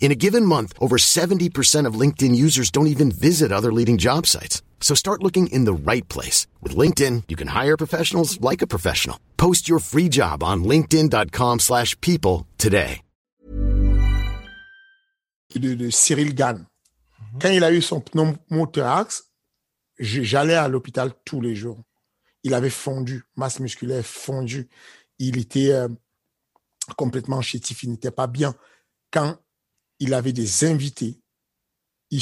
In a given month, over 70% of LinkedIn users don't even visit other leading job sites. So start looking in the right place. With LinkedIn, you can hire professionals like a professional. Post your free job on linkedin.com slash people today. De, de Cyril Gann. Mm -hmm. Quand il a eu son pneumothorax, j'allais à l'hôpital tous les jours. Il avait fondu, masse musculaire fondue. Il était euh, complètement chétif, il n'était pas bien. Quand il avait des invités, il,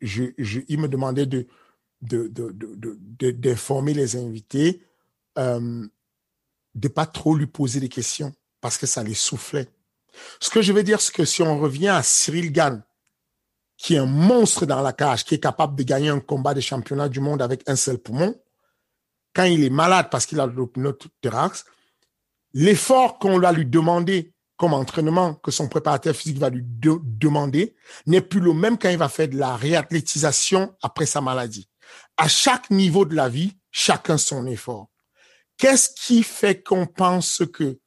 me demandait de, de, de, de, d'informer les invités, euh, de pas trop lui poser des questions parce que ça les soufflait. Ce que je veux dire, c'est que si on revient à Cyril Gann, qui est un monstre dans la cage, qui est capable de gagner un combat de championnat du monde avec un seul poumon, quand il est malade parce qu'il a le pneumothorax, l'effort qu'on va lui demander comme entraînement que son préparateur physique va lui demander n'est plus le même quand il va faire de la réathlétisation après sa maladie. À chaque niveau de la vie, chacun son effort. Qu'est-ce qui fait qu'on pense que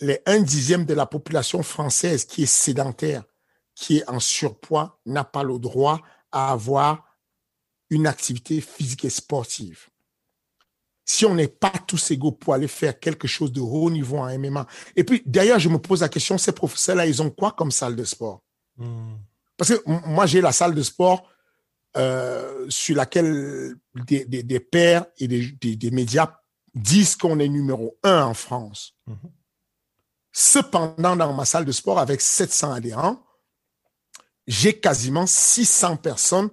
les un dixième de la population française qui est sédentaire, qui est en surpoids, n'a pas le droit à avoir une activité physique et sportive? Si on n'est pas tous égaux pour aller faire quelque chose de haut niveau en MMA. Et puis, d'ailleurs, je me pose la question, ces professeurs-là, ils ont quoi comme salle de sport? Hmm. Parce que moi, j'ai la salle de sport euh, sur laquelle des, des, pères et des, des, médias disent qu'on est numéro un en France. Hmm. Cependant, dans ma salle de sport, avec 700 adhérents, j'ai quasiment 600 personnes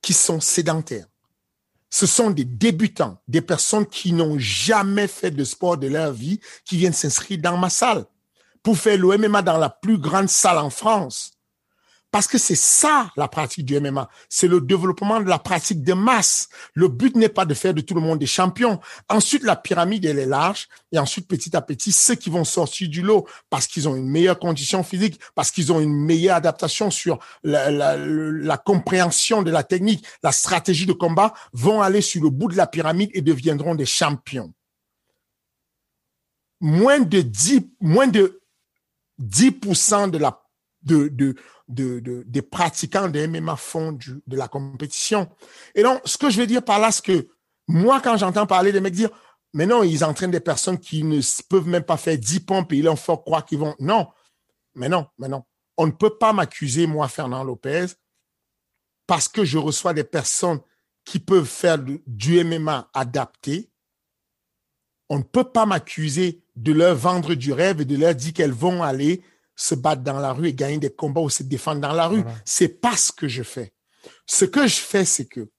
qui sont sédentaires ce sont des débutants, des personnes qui n'ont jamais fait de sport de leur vie, qui viennent s'inscrire dans ma salle pour faire le MMA dans la plus grande salle en France. Parce que c'est ça la pratique du MMA. C'est le développement de la pratique de masse. Le but n'est pas de faire de tout le monde des champions. Ensuite, la pyramide, elle est large. Et ensuite, petit à petit, ceux qui vont sortir du lot parce qu'ils ont une meilleure condition physique, parce qu'ils ont une meilleure adaptation sur la, la compréhension de la technique, la stratégie de combat, vont aller sur le bout de la pyramide et deviendront des champions. Moins de 10, moins de 10% de la de, de, de, des pratiquants de MMA font de la compétition. Et donc, ce que je veux dire par là, c'est que moi, quand j'entends parler des mecs dire, mais non, ils entraînent des personnes qui ne peuvent même pas faire 10 pompes et ils leur font croire qu'ils vont. Non, mais non, mais non. On ne peut pas m'accuser, moi, Fernand Lopez, parce que je reçois des personnes qui peuvent faire du MMA adapté. On ne peut pas m'accuser de leur vendre du rêve et de leur dire qu'elles vont aller se battre dans la rue et gagner des combats ou se défendre dans la rue. C'est pas ce que je fais. Ce que je fais, c'est que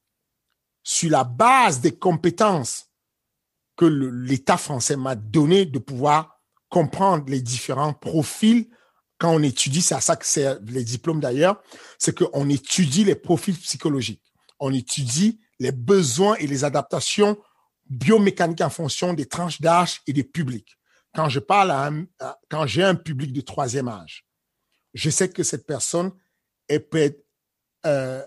sur la base des compétences que l'État français m'a donné de pouvoir comprendre les différents profils quand on étudie, c'est à ça que c'est les diplômes d'ailleurs, c'est qu'on étudie les profils psychologiques. On étudie les besoins et les adaptations biomécaniques en fonction des tranches d'âge et des publics quand je parle à, quand j'ai un public de troisième âge, je sais que cette personne est peut être euh,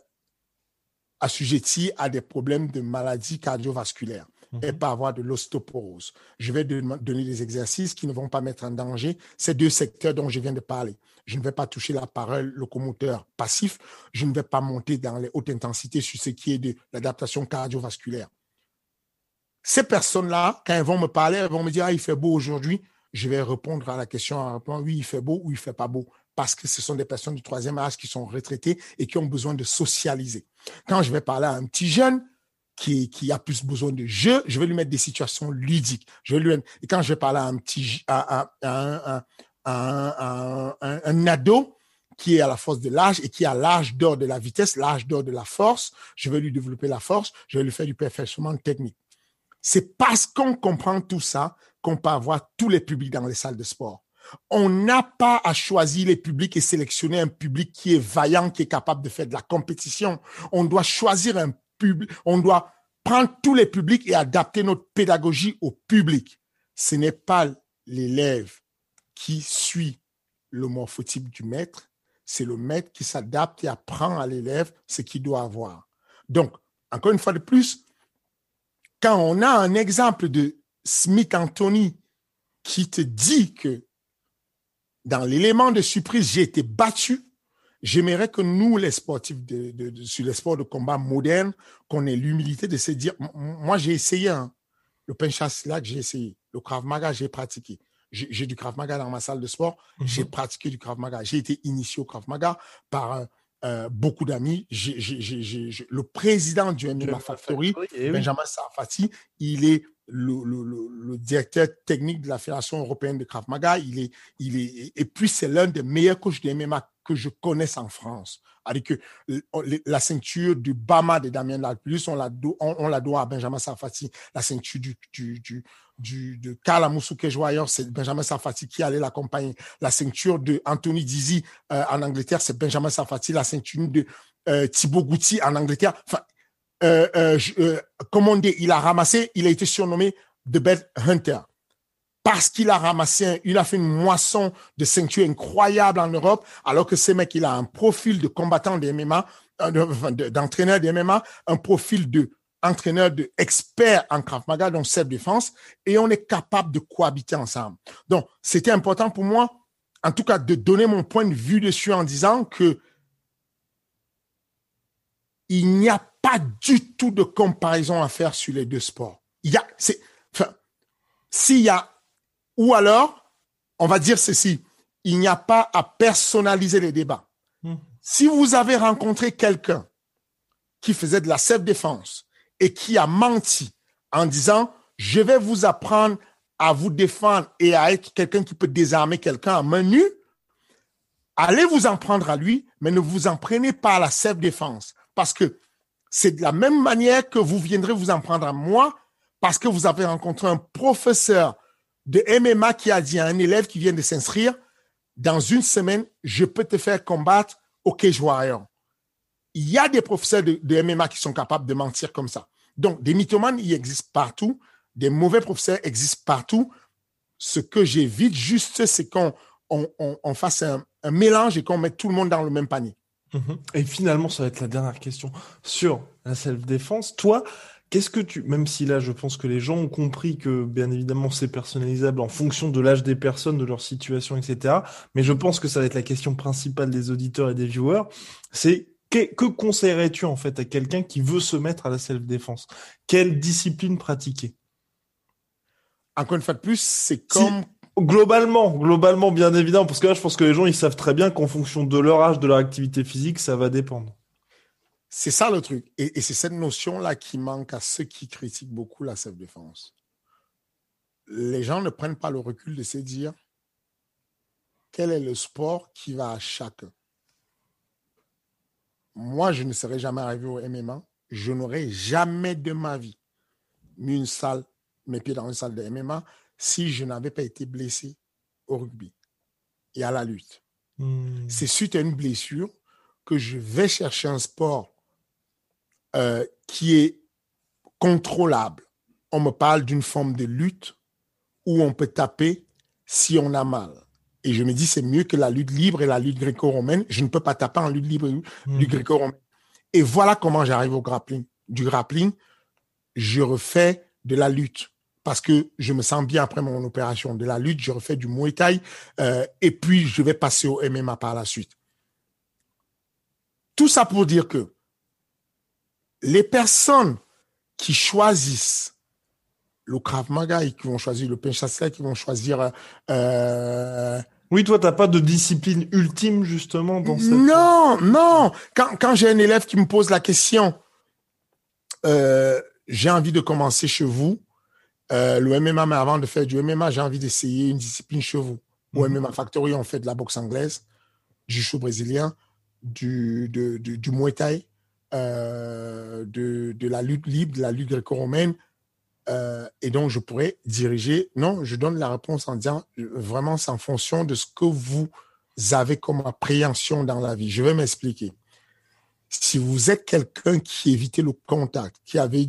assujettie à des problèmes de maladies cardiovasculaires. Mhm. Elle peut avoir de l'ostéoporose. Je vais donner des exercices qui ne vont pas mettre en danger ces deux secteurs dont je viens de parler. Je ne vais pas toucher la parole locomoteur passif. Je ne vais pas monter dans les hautes intensités sur ce qui est de l'adaptation cardiovasculaire. Ces personnes-là, quand elles vont me parler, elles vont me dire, ah, il fait beau aujourd'hui. Je vais répondre à la question oui, il fait beau ou il fait pas beau. Parce que ce sont des personnes du troisième âge qui sont retraitées et qui ont besoin de socialiser. Quand je vais parler à un petit jeune, qui, qui, a plus besoin de jeu, je vais lui mettre des situations ludiques. Je lui, et quand je vais parler à un petit, à, un, un, ado qui est à la force de l'âge et qui a l'âge d'or de la vitesse, l'âge d'or de la force, je vais lui développer la force, je vais lui faire du perfectionnement technique. C'est parce qu'on comprend tout ça qu'on peut avoir tous les publics dans les salles de sport. On n'a pas à choisir les publics et sélectionner un public qui est vaillant, qui est capable de faire de la compétition. On doit choisir un public, on doit prendre tous les publics et adapter notre pédagogie au public. Ce n'est pas l'élève qui suit le morphotype du maître, c'est le maître qui s'adapte et apprend à l'élève ce qu'il doit avoir. Donc, encore une fois de plus, quand on a un exemple de Smith Anthony qui te dit que dans l'élément de surprise, j'ai été battu, j'aimerais que nous, les sportifs de, sur les sports de combat modernes, qu'on ait l'humilité de se dire, moi j'ai essayé, hein, le penchasse là que j'ai essayé, le Krav Maga, j'ai pratiqué. J'ai du Krav Maga dans ma salle de sport, mhm. j'ai pratiqué du Krav Maga. J'ai été initié au Krav Maga par un, euh, beaucoup d'amis. Le président du MMA Factory, eh Benjamin Safati, il est le, directeur technique de la Fédération européenne de Krav Maga. Il est, il est, et puis, c'est l'un des meilleurs coachs de MMA que je connaisse en France. Avec que la ceinture du Bama de Damien Lalplus, on la, on, la doit à Benjamin Safati. La ceinture de Karl c'est Benjamin Safati qui allait l'accompagner. La ceinture de Anthony Dizzy euh, en Angleterre, c'est Benjamin Safati. La ceinture de euh, Thibaut Goutti en Angleterre. Enfin, euh, euh, euh dire, il a ramassé, il a été surnommé The Best Hunter parce qu'il a ramassé, il a fait une moisson de ceintures incroyable en Europe, alors que ce mec, il a un profil de combattant de MMA, d'entraîneur de MMA, un profil de entraîneur de expert en Krav Maga, donc self-défense, et on est capable de cohabiter ensemble. Donc, c'était important pour moi, en tout cas, de donner mon point de vue dessus en disant que il n'y a pas du tout de comparaison à faire sur les deux sports il y a, enfin, s'il y a, ou alors, on va dire ceci, il n'y a pas à personnaliser les débats. Hmm. Si vous avez rencontré quelqu'un qui faisait de la self-défense et qui a menti en disant, je vais vous apprendre à vous défendre et à être quelqu'un qui peut désarmer quelqu'un à main nue, allez vous en prendre à lui, mais ne vous en prenez pas à la self-défense. Parce que c'est de la même manière que vous viendrez vous en prendre à moi, parce que vous avez rencontré un professeur de MMA qui a dit à un élève qui vient de s'inscrire, dans une semaine, je peux te faire combattre au cage warrior. Il y a des professeurs de, de MMA qui sont capables de mentir comme ça. Donc, des mythomanes, il existe partout. Des mauvais professeurs existent partout. Ce que j'évite juste, c'est qu'on on, on, on fasse un, un mélange et qu'on mette tout le monde dans le même panier. Mhm. Et finalement, ça va être la dernière question sur la self-défense. Toi, qu'est-ce que tu, même si là, je pense que les gens ont compris que, bien évidemment, c'est personnalisable en fonction de l'âge des personnes, de leur situation, etc. Mais je pense que ça va être la question principale des auditeurs et des viewers. C'est que, que conseillerais-tu, en fait, à quelqu'un qui veut se mettre à la self-défense? Quelle discipline pratiquer? Encore une fois de plus, c'est comme Globalement, globalement, bien évidemment, parce que là, je pense que les gens, ils savent très bien qu'en fonction de leur âge, de leur activité physique, ça va dépendre. C'est ça le truc. Et, et c'est cette notion-là qui manque à ceux qui critiquent beaucoup la self-défense. Les gens ne prennent pas le recul de se dire quel est le sport qui va à chacun? Moi, je ne serais jamais arrivé au MMA. Je n'aurais jamais de ma vie mis une salle, mes pieds dans une salle de MMA si je n'avais pas été blessé au rugby et à la lutte. Hmm. C'est suite à une blessure que je vais chercher un sport euh, qui est contrôlable. On me parle d'une forme de lutte où on peut taper si on a mal. Et je me dis, c'est mieux que la lutte libre et la lutte gréco-romaine. Je ne peux pas taper en lutte libre et Hmm. du gréco-romain. Et voilà comment j'arrive au grappling. Du grappling, je refais de la lutte parce que je me sens bien après mon opération. De la lutte, je refais du Muay Thai euh, et puis je vais passer au MMA par la suite. Tout ça pour dire que les personnes qui choisissent le Krav Maga et qui vont choisir le Penchassel, qui vont choisir euh, Oui, toi, t'as pas de discipline ultime, justement, dans cette... non, non. Quand, quand j'ai un élève qui me pose la question, euh, j'ai envie de commencer chez vous, euh, le MMA, mais avant de faire du MMA, j'ai envie d'essayer une discipline chez vous. Au. MMA Factory, on fait de la boxe anglaise, du show brésilien, du, de- du, du Muay Thai, euh, de, de la lutte libre, de la lutte gréco-romaine. Euh, et donc, je pourrais diriger. Non, je donne la réponse en disant vraiment, c'est en fonction de ce que vous avez comme appréhension dans la vie. Je vais m'expliquer. Si vous êtes quelqu'un qui évitait le contact, qui avait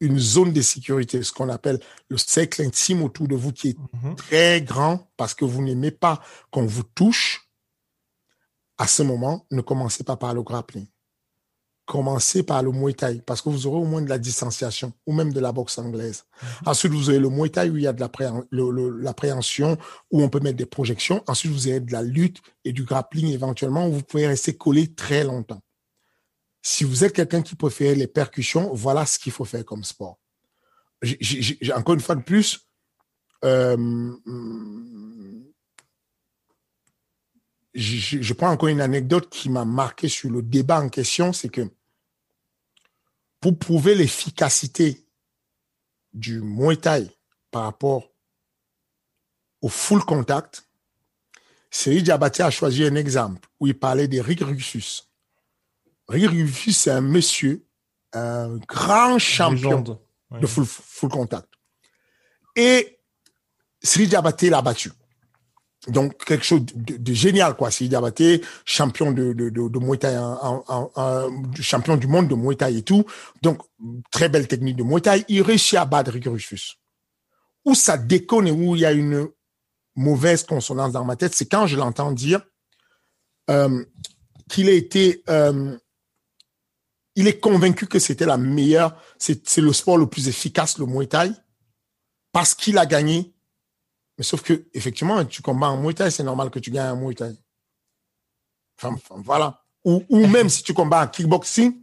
une zone de sécurité, ce qu'on appelle le cercle intime autour de vous qui est Mhm. très grand parce que vous n'aimez pas qu'on vous touche, à ce moment, ne commencez pas par le grappling. Commencez par le Muay Thai parce que vous aurez au moins de la distanciation ou même de la boxe anglaise. Ensuite, vous avez le Muay Thai où il y a de l'appréhension, où on peut mettre des projections. Ensuite, vous avez de la lutte et du grappling éventuellement où vous pouvez rester collé très longtemps. Si vous êtes quelqu'un qui préfère les percussions, voilà ce qu'il faut faire comme sport. J'ai- encore une fois de plus, euh, je prends encore une anecdote qui m'a marqué sur le débat en question, c'est que pour prouver l'efficacité du Muay Thai par rapport au full contact, Cyril Diabaté a choisi un exemple où il parlait de Rick Rufus. Rick Rufus, c'est un monsieur, un grand champion de full, full contact. Et Cyril Diabaté l'a battu. Donc, quelque chose de, génial, quoi. Cyril Diabaté, champion de, de, champion du monde de Muay Thai et tout. Donc, très belle technique de Muay Thai. Il réussit à battre Rick Rufus. Où ça déconne et où il y a une mauvaise consonance dans ma tête, c'est quand je l'entends dire euh, qu'il a été... euh, il est convaincu que c'était la meilleure, c'est c'est le sport le plus efficace, le Muay Thai, parce qu'il a gagné. Mais sauf que, effectivement, tu combats en Muay Thai, c'est normal que tu gagnes en Muay Thai. Enfin, enfin, voilà. Ou, ou même si tu combats en kickboxing,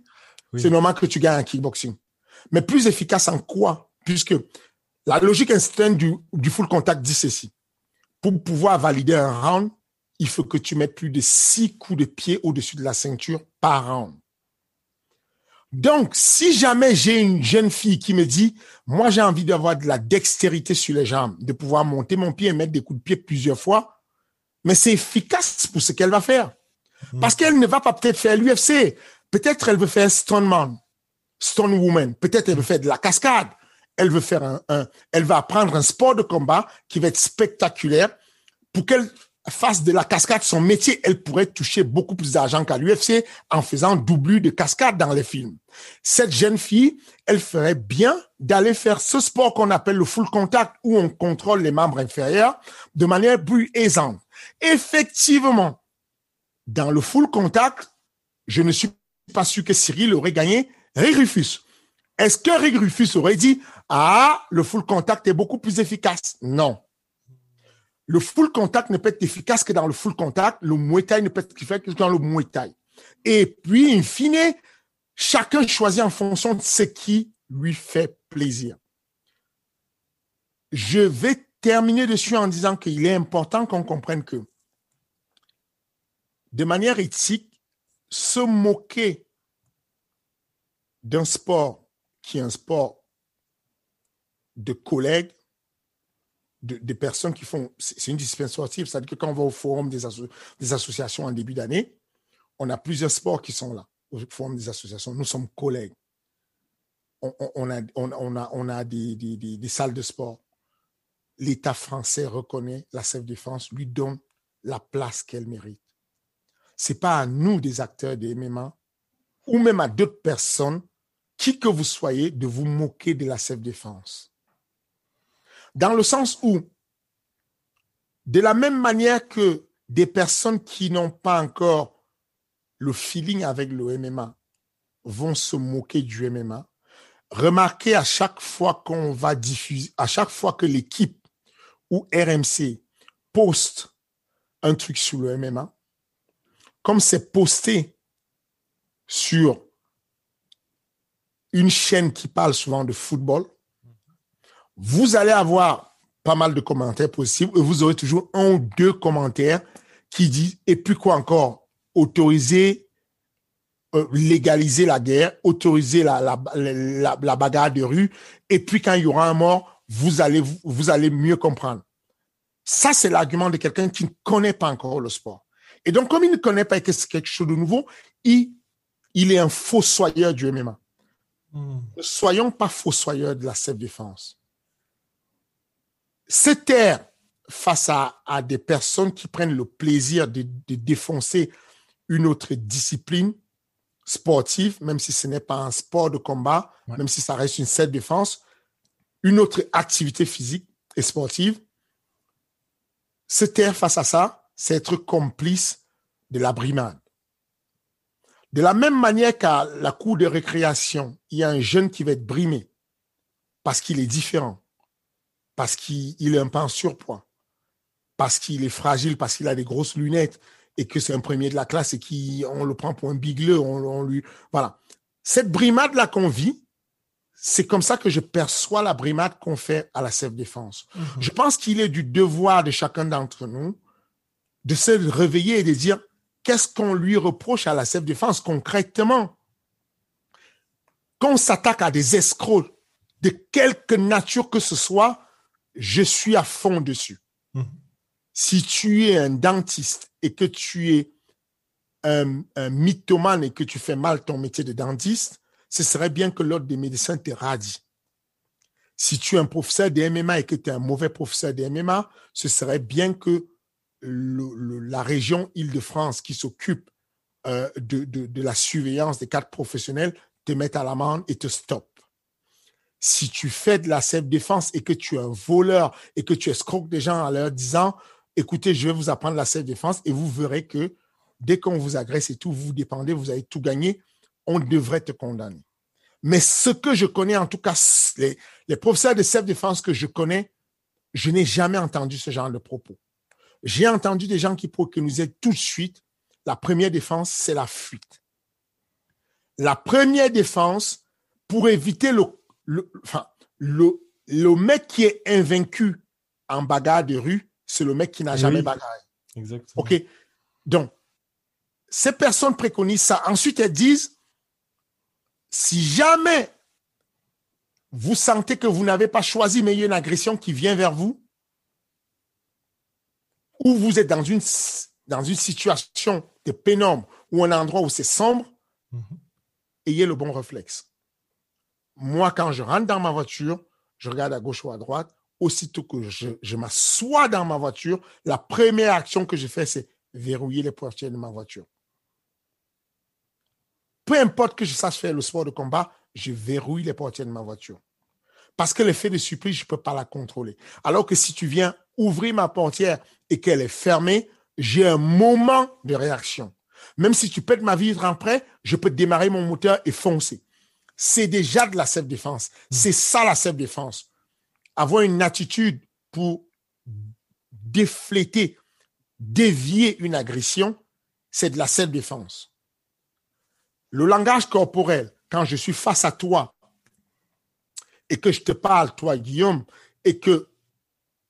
Oui. c'est normal que tu gagnes en kickboxing. Mais plus efficace en quoi? Puisque la logique instante du, du full contact dit ceci. Pour pouvoir valider un round, il faut que tu mettes plus de six coups de pied au-dessus de la ceinture par round. Donc, si jamais j'ai une jeune fille qui me dit, moi j'ai envie d'avoir de la dextérité sur les jambes, de pouvoir monter mon pied et mettre des coups de pied plusieurs fois, mais c'est efficace pour ce qu'elle va faire. Hmm. Parce qu'elle ne va pas peut-être faire l'UFC. Peut-être elle veut faire Stoneman, Stone Woman. Peut-être elle veut faire de la cascade. Elle veut faire un, elle va apprendre un sport de combat qui va être spectaculaire pour qu'elle face de la cascade, son métier, elle pourrait toucher beaucoup plus d'argent qu'à l'UFC en faisant doublure de cascade dans les films. Cette jeune fille, elle ferait bien d'aller faire ce sport qu'on appelle le full contact où on contrôle les membres inférieurs de manière plus aisante. Effectivement, dans le full contact, je ne suis pas sûr que Cyril aurait gagné Rufus. Est-ce que Rufus aurait dit, ah, le full contact est beaucoup plus efficace? Non le full contact ne peut être efficace que dans le full contact, le Muay ne peut être efficace que dans le Muay. Et puis, in fine, chacun choisit en fonction de ce qui lui fait plaisir. Je vais terminer dessus en disant qu'il est important qu'on comprenne que, de manière éthique, se moquer d'un sport qui est un sport de collègues, des personnes qui font, c'est une discipline sportive, c'est-à-dire que quand on va au forum des, des associations en début d'année, on a plusieurs sports qui sont là, au forum des associations. Nous sommes collègues. On, a, on, a, on a des, des, des, salles de sport. L'État français reconnaît la self-défense, lui donne la place qu'elle mérite. C'est pas à nous, des acteurs des MMA, ou même à d'autres personnes, qui que vous soyez, de vous moquer de la self-défense. Dans le sens où, de la même manière que des personnes qui n'ont pas encore le feeling avec le MMA vont se moquer du MMA, remarquez à chaque fois qu'on va diffuser, à chaque fois que l'équipe ou RMC poste un truc sur le MMA, comme c'est posté sur une chaîne qui parle souvent de football, vous allez avoir pas mal de commentaires possibles et vous aurez toujours un ou deux commentaires qui disent, et puis quoi encore, autoriser, euh, légaliser la guerre, autoriser la, la, la, bagarre de rue, et puis quand il y aura un mort, vous allez, vous allez mieux comprendre. Ça, c'est l'argument de quelqu'un qui ne connaît pas encore le sport. Et donc, comme il ne connaît pas que c'est quelque chose de nouveau, il, il est un fossoyeur du MMA. Ne soyons pas fossoyeurs de la self-défense se taire face à, à, des personnes qui prennent le plaisir de, de, défoncer une autre discipline sportive, même si ce n'est pas un sport de combat, même si ça reste une self défense, une autre activité physique et sportive, se taire face à ça, c'est être complice de la brimade. De la même manière qu'à la cour de récréation, il y a un jeune qui va être brimé parce qu'il est différent parce qu'il est un peu en surpoids, parce qu'il est fragile, parce qu'il a des grosses lunettes et que c'est un premier de la classe et qu'on le prend pour un bigleux, on, lui, voilà. Cette brimade-là qu'on vit, c'est comme ça que je perçois la brimade qu'on fait à la self-défense. Mhm. Je pense qu'il est du devoir de chacun d'entre nous de se réveiller et de dire qu'est-ce qu'on lui reproche à la self-défense concrètement? Qu'on s'attaque à des escrocs de quelque nature que ce soit, je suis à fond dessus. Mhm. Si tu es un dentiste et que tu es un, mythomane et que tu fais mal ton métier de dentiste, ce serait bien que l'ordre des médecins te radie. Si tu es un professeur de MMA et que tu es un mauvais professeur de MMA, ce serait bien que la région Île-de-France qui s'occupe euh, de, de, la surveillance des cadres professionnels te mette à l'amende et te stoppe si tu fais de la self-défense et que tu es un voleur et que tu escroques des gens en leur disant, écoutez, je vais vous apprendre la self-défense et vous verrez que dès qu'on vous agresse et tout, vous vous dépendez, vous avez tout gagné, on devrait te condamner. Mais ce que je connais, en tout cas, les, professeurs de self-défense que je connais, je n'ai jamais entendu ce genre de propos. J'ai entendu des gens qui préconisaient tout de suite, la première défense, c'est la fuite. La première défense, pour éviter le le, enfin, le, le mec qui est invaincu en bagarre de rue, c'est le mec qui n'a jamais Oui. bagarré. Exactement. OK. Donc, ces personnes préconisent ça. Ensuite, elles disent, si jamais vous sentez que vous n'avez pas choisi, mais il y a une agression qui vient vers vous, ou vous êtes dans une, dans une situation de pénombre ou un endroit où c'est sombre, Mhm. ayez le bon réflexe. Moi, quand je rentre dans ma voiture, je regarde à gauche ou à droite. Aussitôt que je, m'assois dans ma voiture, la première action que je fais, c'est verrouiller les portières de ma voiture. Peu importe que je sache faire le sport de combat, je verrouille les portières de ma voiture. Parce que l'effet de surprise, je ne peux pas la contrôler. Alors que si tu viens ouvrir ma portière et qu'elle est fermée, j'ai un moment de réaction. Même si tu pètes ma vitre après, je peux démarrer mon moteur et foncer. C'est déjà de la self-défense. C'est ça la self-défense. Avoir une attitude pour défléter, dévier une agression, c'est de la self-défense. Le langage corporel, quand je suis face à toi et que je te parle, toi, Guillaume, et que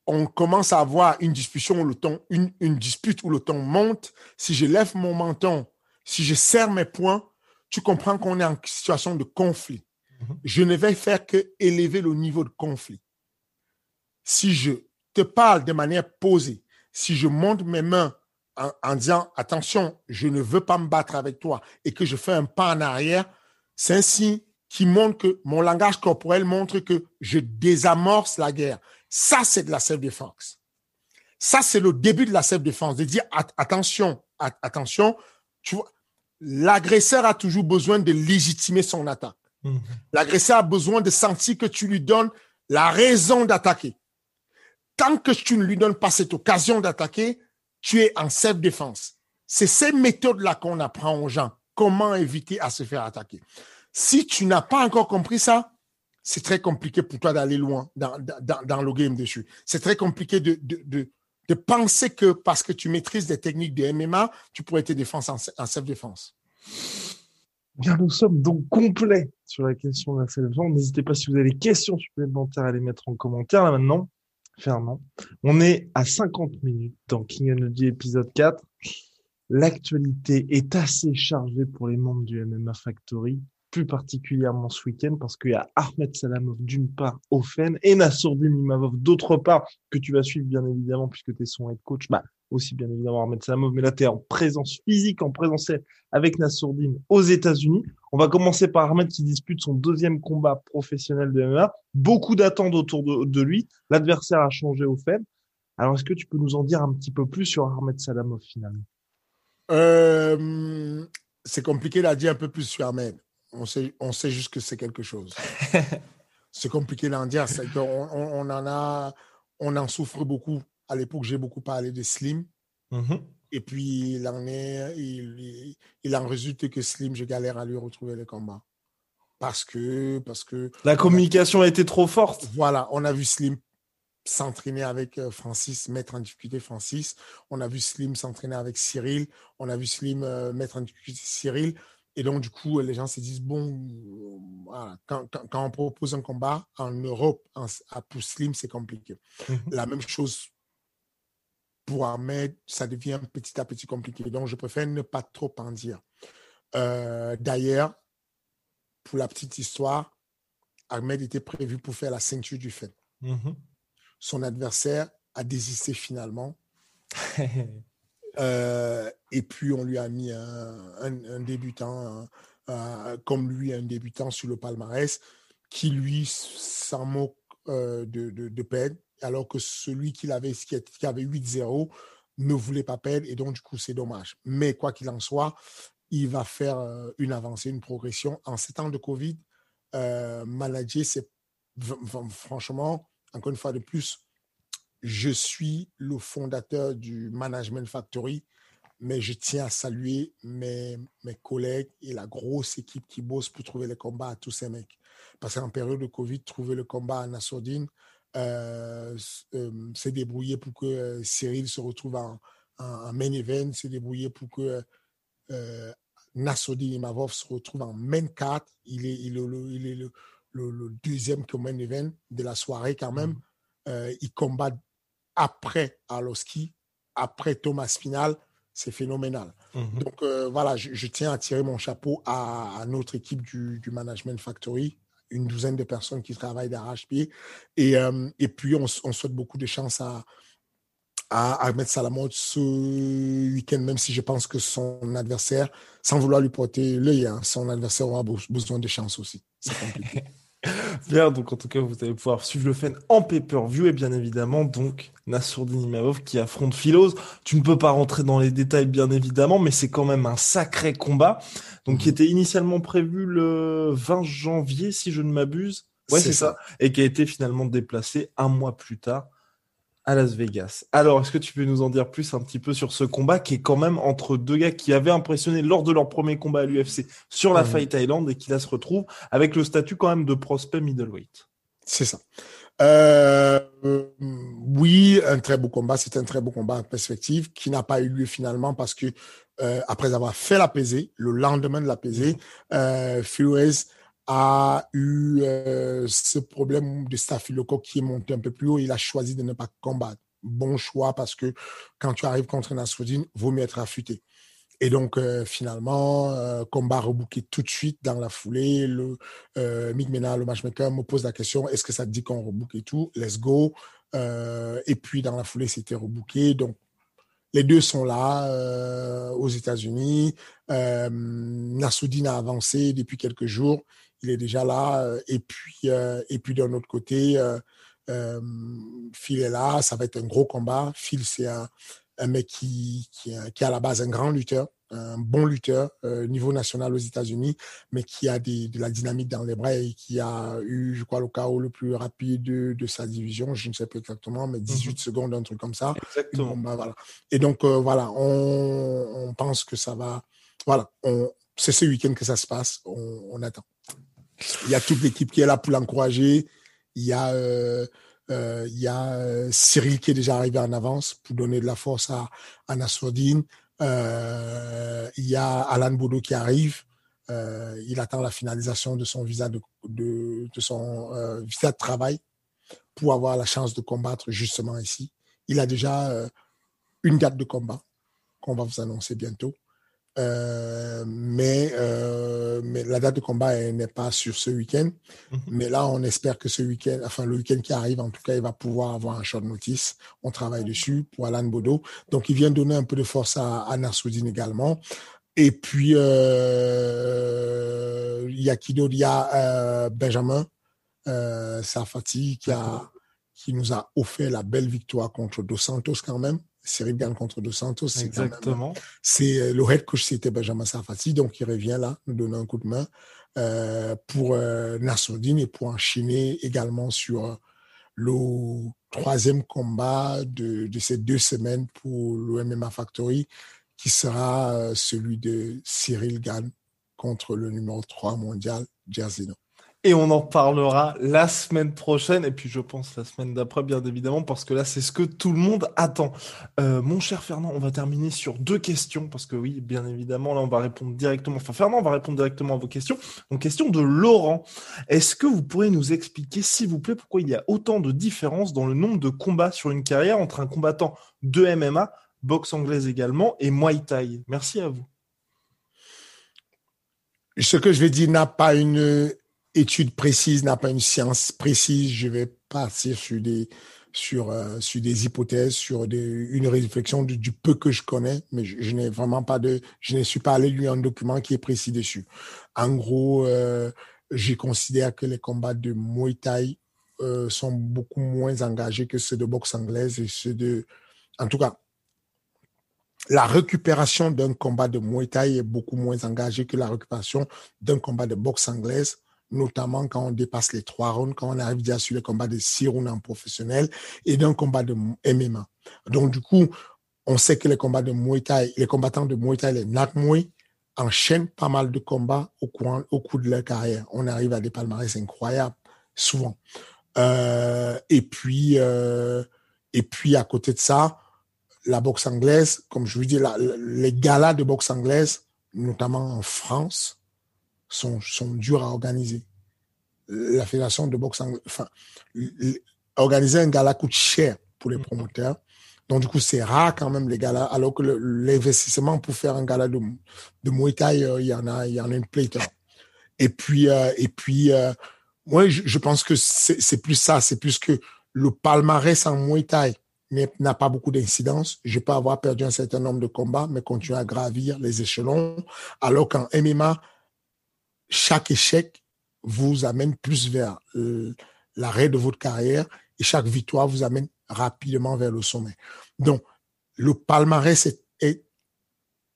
on commence à avoir une discussion où le ton, une, une dispute où le ton monte, si je lève mon menton, si je serre mes poings, tu comprends qu'on est en situation de conflit. Mhm. Je ne vais faire que élever le niveau de conflit. Si je te parle de manière posée, si je monte mes mains en, en disant attention, je ne veux pas me battre avec toi et que je fais un pas en arrière, c'est un signe qui montre que mon langage corporel montre que je désamorce la guerre. Ça, c'est de la self-défense. Ça, c'est le début de la self-défense, de dire at- attention, at- attention, tu vois, l'agresseur a toujours besoin de légitimer son attaque. Mhm. L'agresseur a besoin de sentir que tu lui donnes la raison d'attaquer. Tant que tu ne lui donnes pas cette occasion d'attaquer, tu es en self-défense. C'est ces méthodes-là qu'on apprend aux gens. Comment éviter à se faire attaquer. Si tu n'as pas encore compris ça, c'est très compliqué pour toi d'aller loin dans, dans, dans le game dessus. C'est très compliqué de, de, de, de penser que parce que tu maîtrises des techniques de MMA, tu pourrais te défendre en, en self-défense. Bien, nous sommes donc complets sur la question de la self-défense. N'hésitez pas si vous avez des questions supplémentaires à les mettre en commentaire là maintenant. Fernand, on est à 50 minutes dans King Energy épisode 4. L'actualité est assez chargée pour les membres du MMA Factory, plus particulièrement ce week-end parce qu'il y a Ahmed Salamov d'une part au FEN et Nassourdine Imavov d'autre part que tu vas suivre bien évidemment puisque tu es son head coach. Bah, aussi bien évidemment Ahmed Salamov, mais là tu es en présence physique, en présentiel avec Nassourdine aux États-Unis. On va commencer par Ahmed qui dispute son deuxième combat professionnel de MMA. Beaucoup d'attentes autour de, lui. L'adversaire a changé au fait. Alors, est-ce que tu peux nous en dire un petit peu plus sur Ahmed Salamov finalement? Euh, C'est compliqué d'en dire un peu plus sur Ahmed. On sait, on sait juste que c'est quelque chose. c'est compliqué d'en dire. C'est qu'on on, on en a, on en souffre beaucoup. À l'époque, j'ai beaucoup parlé de Slim. mm -hmm. Et puis, il en, est, il, il, il, en résulte que Slim, je galère à lui retrouver le combat. Parce que, parce que. La communication a, a été trop forte. Voilà, on a vu Slim s'entraîner avec euh, Francis, mettre en difficulté Francis. On a vu Slim s'entraîner avec Cyril. On a vu Slim euh, mettre en difficulté Cyril. Et donc, du coup, les gens se disent, bon, voilà, quand, quand, quand, on propose un combat en Europe, en, à pour Slim, c'est compliqué. Mm -hmm. La même chose pour Ahmed, ça devient petit à petit compliqué. Donc, je préfère ne pas trop en dire. Euh, D'ailleurs, pour la petite histoire, Ahmed était prévu pour faire la ceinture du fait. Mm -hmm. Son adversaire a désisté finalement. euh, et puis, on lui a mis un, débutant, comme lui, un débutant sur le palmarès, qui lui s'en moque euh, de, de, peine alors que celui qui avait, qui avait 8-0 ne voulait pas perdre et donc du coup c'est dommage. Mais quoi qu'il en soit, il va faire une avancée, une progression. En ces temps de Covid, euh, manager, c'est franchement, encore une fois de plus, je suis le fondateur du Management Factory, mais je tiens à saluer mes, mes collègues et la grosse équipe qui bosse pour trouver les combats à tous ces mecs. Parce qu'en période de Covid, trouver le combat à Nassourdine, euh, euh, s'est débrouillé pour que euh, Cyril se retrouve en, en, en main event, s'est débrouillé pour que euh, Nassourdine Imavov se retrouve en main 4. Il est, il est, le, il est le, le, deuxième common event de la soirée quand même. Mhm. il combat après Arlovski, après Thomas Spinal. C'est phénoménal. Mhm. Donc voilà, je, tiens à tirer mon chapeau à, notre équipe du, du Management Factory, une douzaine de personnes qui travaillent d'arrache-pied. Et, et puis, on, on, souhaite beaucoup de chance à, à Ahmed Salamot ce week-end, même si je pense que son adversaire, sans vouloir lui porter l'œil, hein, son adversaire aura besoin de chance aussi. C'est compliqué. Bien, donc en tout cas, vous allez pouvoir suivre le fan en pay-per-view et bien évidemment, donc Nassourdine Imavov qui affronte Philos. Tu ne peux pas rentrer dans les détails, bien évidemment, mais c'est quand même un sacré combat. Donc, qui mhm. était initialement prévu le 20 janvier, si je ne m'abuse. Ouais, c'est ça. Et qui a été finalement déplacé un mois plus tard à Las Vegas. Alors, est-ce que tu peux nous en dire plus un petit peu sur ce combat qui est quand même entre deux gars qui avaient impressionné lors de leur premier combat à l'UFC sur la Fight Island et qui là se retrouvent avec le statut quand même de prospect middleweight? C'est ça. Euh, oui, un très beau combat. C'est un très beau combat en perspective qui n'a pas eu lieu finalement parce que euh, après avoir fait la pesée, le lendemain de la pesée, euh, a eu euh, ce problème de staphylocoque qui est monté un peu plus haut. Il a choisi de ne pas combattre. Bon choix parce que quand tu arrives contre Nasruddin, vaut mieux être affûté. Et donc, euh, finalement, euh, combat rebooké tout de suite dans la foulée. Le, Mick Mena, le matchmaker, me pose la question est-ce que ça te dit qu'on rebook et tout? Let's go. et puis, dans la foulée, c'était rebooké. Donc, les deux sont là aux États-Unis. Euh, Nassoudine a avancé depuis quelques jours il est déjà là. Euh, et puis, euh, et puis d'un autre côté, euh, Phil est là. Ça va être un gros combat. Phil, c'est un, mec qui, qui, à la base un grand lutteur, un bon lutteur, niveau national aux États-Unis, mais qui a des, de la dynamique dans les bras et qui a eu, je crois, le KO le plus rapide de, de sa division. Je ne sais plus exactement, mais 18 mhm. secondes, un truc comme ça. Exactement. Bah, voilà. Et donc, voilà, on, on, pense que ça va. Voilà, c'est ce week-end que ça se passe. On, attend. Il y a toute l'équipe qui est là pour l'encourager. Il y a, euh, euh, euh, Cyril qui est déjà arrivé en avance pour donner de la force à, à il y a Alan Boudou qui arrive. Il attend la finalisation de son visa de, de, de son visa de travail pour avoir la chance de combattre justement ici. Il a déjà une date de combat qu'on va vous annoncer bientôt. Euh, mais, euh, mais la date de combat n'est pas sur ce week-end. Mhm. Mais là, on espère que ce week-end, enfin le week-end qui arrive, en tout cas, il va pouvoir avoir un short notice. On travaille dessus pour Alan Bodo. Donc, il vient donner un peu de force à, à Nassoudine également. Et puis, euh, il y a qui d'autre Il y a Benjamin Safati qui, a, qui nous a offert la belle victoire contre Dos Santos quand même. Cyril gagne contre Dos Santos. Exactement. C'est euh, le head coach, c'était Benjamin Safati, donc il revient là, nous donner un coup de main euh, pour euh, et pour enchaîner également sur euh, le troisième combat de, de ces deux semaines pour le MMA Factory, qui sera celui de Cyril Gann contre le numéro 3 mondial, Jerzino. Et on en parlera la semaine prochaine, et puis je pense la semaine d'après, bien évidemment, parce que là, c'est ce que tout le monde attend. Euh, mon cher Fernand, on va terminer sur deux questions, parce que oui, bien évidemment, là, on va répondre directement. Enfin, Fernand, on va répondre directement à vos questions. Donc, question de Laurent. Est-ce que vous pourrez nous expliquer, s'il vous plaît, pourquoi il y a autant de différences dans le nombre de combats sur une carrière entre un combattant de MMA, boxe anglaise également, et Muay Thai? Merci à vous. Ce que je vais dire n'a pas une étude précise, n'a pas une science précise. Je vais partir sur des sur euh, sur des hypothèses, sur des, une réflexion du, peu que je connais, mais je, n'ai vraiment pas de, je ne suis pas allé lire un document qui est précis dessus. En gros, euh, je considère que les combats de Muay Thai euh, sont beaucoup moins engagés que ceux de boxe anglaise et ceux de, en tout cas, la récupération d'un combat de Muay Thai est beaucoup moins engagée que la récupération d'un combat de boxe anglaise notamment quand on dépasse les trois rounds, quand on arrive déjà sur les combats de six rounds en professionnel et d'un combat de MMA. Donc, du coup, on sait que les combats de Muay Thai, les combattants de Muay Thai, les Nat Muay, enchaînent pas mal de combats au cours de leur carrière. On arrive à des palmarès incroyables, souvent. Euh, et puis, euh, et puis à côté de ça, la boxe anglaise, comme je vous dis, les galas de boxe anglaise, notamment en France, sont, sont durs à organiser. la fédération de boxe anglaise, enfin, organiser un gala coûte cher pour les mm. promoteurs. Donc, du coup, c'est rare quand même les galas, alors que l'investissement pour faire un gala de, de Muay Thai, euh, il y en a, il y en a une pléthore. Et puis, euh, et puis, euh, moi, je, je, pense que c'est plus ça, c'est plus que le palmarès en Muay Thai n'a pas beaucoup d'incidence. Je peux avoir perdu un certain nombre de combats, mais continuer à gravir les échelons. Alors qu'en MMA, chaque échec vous amène plus vers l'arrêt de votre carrière et chaque victoire vous amène rapidement vers le sommet. Donc, le palmarès est,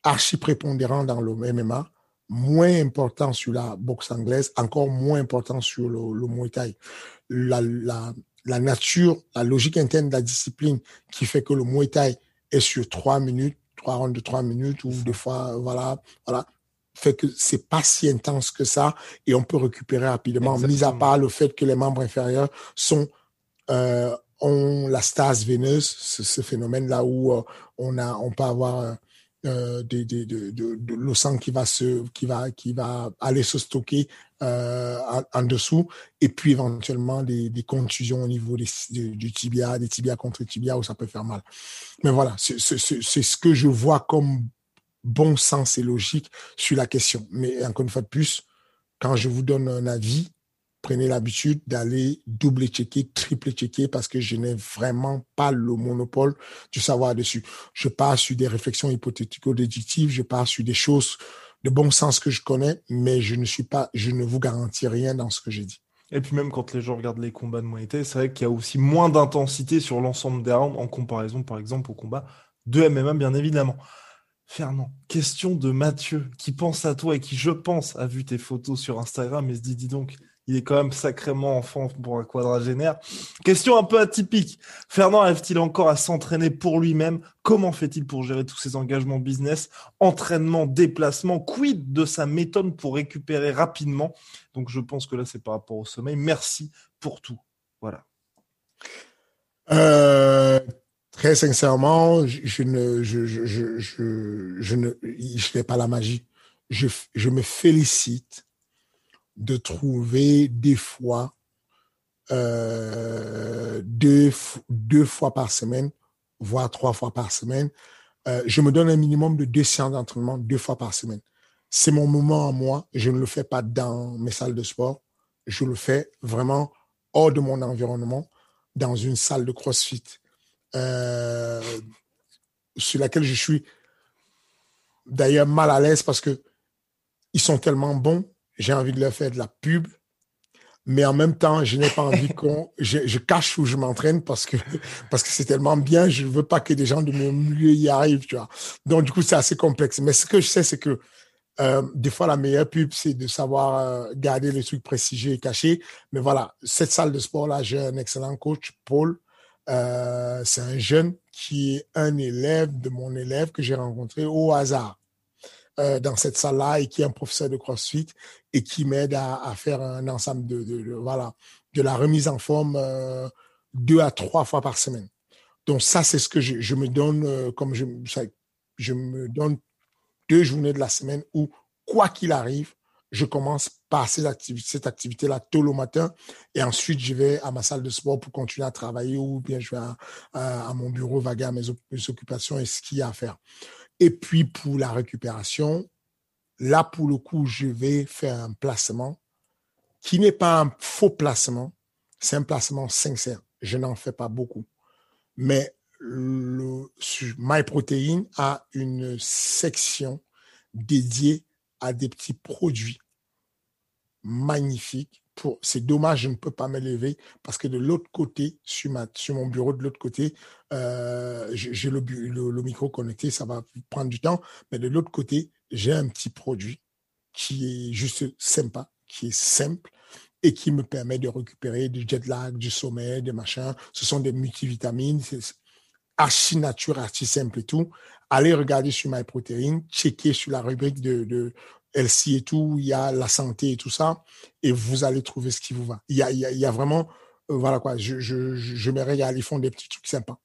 archi prépondérant dans le MMA, moins important sur la boxe anglaise, encore moins important sur le, Muay Thai. La, la, nature, la logique interne de la discipline qui fait que le Muay Thai est sur trois minutes, trois rondes de trois minutes ou des fois, voilà, voilà, fait que c'est pas si intense que ça et on peut récupérer rapidement, mis à part le fait que les membres inférieurs sont euh, ont la stase veineuse, ce, phénomène-là où euh, on a, on peut avoir euh, de, de, le sang qui va se, qui va, qui va aller se stocker en, dessous, et puis éventuellement des, des contusions au niveau des, du tibia, des tibias contre tibia où ça peut faire mal. Mais voilà, c'est ce que je vois comme bon sens et logique sur la question. Mais encore une fois de plus, quand je vous donne un avis, prenez l'habitude d'aller double-checker, triple-checker parce que je n'ai vraiment pas le monopole du savoir dessus. Je pars sur des réflexions hypothético-déductives, je pars sur des choses de bon sens que je connais, mais je ne suis pas, je ne vous garantis rien dans ce que j'ai dit. Et puis même quand les gens regardent les combats de Muay Thai, c'est vrai qu'il y a aussi moins d'intensité sur l'ensemble des rounds en comparaison, par exemple, au combat de MMA, bien évidemment. Fernand, question de Mathieu, qui pense à toi et qui, je pense, a vu tes photos sur Instagram et se dit, dis donc, il est quand même sacrément enfant pour un quadragénaire. Question un peu atypique. Fernand arrive-t-il encore à s'entraîner pour lui-même? Comment fait-il pour gérer tous ses engagements business, entraînement, déplacement Quid de sa méthode pour récupérer rapidement? Donc je pense que là, c'est par rapport au sommeil. Merci pour tout. Voilà. Euh, très sincèrement, je, ne, je, je, je, je, ne, n'ai pas la magie. Je, je me félicite de trouver des fois euh, deux, deux fois par semaine, voire trois fois par semaine. Euh, je me donne un minimum de deux séances d'entraînement deux fois par semaine. C'est mon moment à moi. Je ne le fais pas dans mes salles de sport. Je le fais vraiment hors de mon environnement, dans une salle de CrossFit euh, sur laquelle je suis d'ailleurs mal à l'aise parce que ils sont tellement bons j'ai envie de leur faire de la pub, mais en même temps, je n'ai pas envie qu'on, je, cache où je m'entraîne parce que, parce que c'est tellement bien, je ne veux pas que des gens de mon milieu y arrivent, tu vois. Donc, du coup, c'est assez complexe. Mais ce que je sais, c'est que, euh, des fois, la meilleure pub, c'est de savoir euh, garder les trucs prestigieux et cachés. Mais voilà, cette salle de sport-là, j'ai un excellent coach, Paul. Euh, c'est un jeune qui est un élève de mon élève que j'ai rencontré au hasard. Euh, dans cette salle-là et qui est un professeur de CrossFit et qui m'aide à, faire un ensemble de, de, voilà de la remise en forme euh, deux à trois fois par semaine. Donc ça c'est ce que je, je me donne euh, comme je je me donne deux journées de la semaine où quoi qu'il arrive je commence par cette activité-là tôt le matin et ensuite je vais à ma salle de sport pour continuer à travailler ou bien je vais à, mon bureau vaguer à mes, occupations et ce qu'il y a à faire. Et puis pour la récupération, là pour le coup, je vais faire un placement qui n'est pas un faux placement, c'est un placement sincère. Je n'en fais pas beaucoup. Mais MyProtein a une section dédiée à des petits produits magnifiques c'est dommage, je ne peux pas m'élever parce que de l'autre côté, sur, ma, sur mon bureau, de l'autre côté, euh, j'ai le, le, micro connecté, ça va prendre du temps, mais de l'autre côté, j'ai un petit produit qui est juste sympa, qui est simple et qui me permet de récupérer du jet lag, du sommeil, des machins. Ce sont des multivitamines, c'est archi nature, archi simple et tout. Allez regarder sur MyProtein, checker sur la rubrique de, LC et tout, il y a la santé et tout ça, et vous allez trouver ce qui vous va. Il y a, y a, vraiment, euh, voilà quoi, je, je, je me régale, ils font des petits trucs sympas.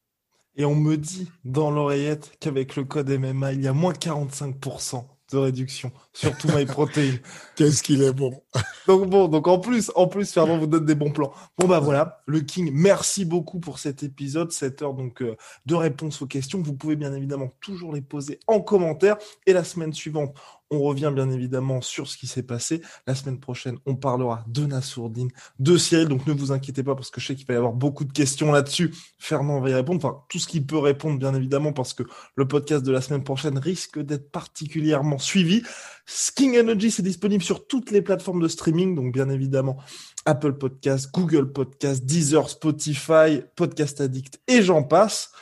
Et on me dit dans l'oreillette qu'avec le code MMA, il y a moins 45% de réduction, surtout MyProtein. Qu'est-ce qu'il est bon. donc bon, donc en plus, en plus, Fernand vous donne des bons plans. Bon bah voilà, le King, merci beaucoup pour cet épisode, cette heure donc euh, de réponse aux questions. Vous pouvez bien évidemment toujours les poser en commentaire. Et la semaine suivante, on revient bien évidemment sur ce qui s'est passé. La semaine prochaine, on parlera de Nassourdine, de Cyril. Donc ne vous inquiétez pas parce que je sais qu'il va y avoir beaucoup de questions là-dessus. Fernand va y répondre. Enfin, tout ce qu'il peut répondre, bien évidemment, parce que le podcast de la semaine prochaine risque d'être particulièrement suivi. Sking Energy, c'est disponible sur toutes les plateformes de streaming. Donc bien évidemment, Apple Podcast, Google Podcast, Deezer, Spotify, Podcast Addict et j'en passe.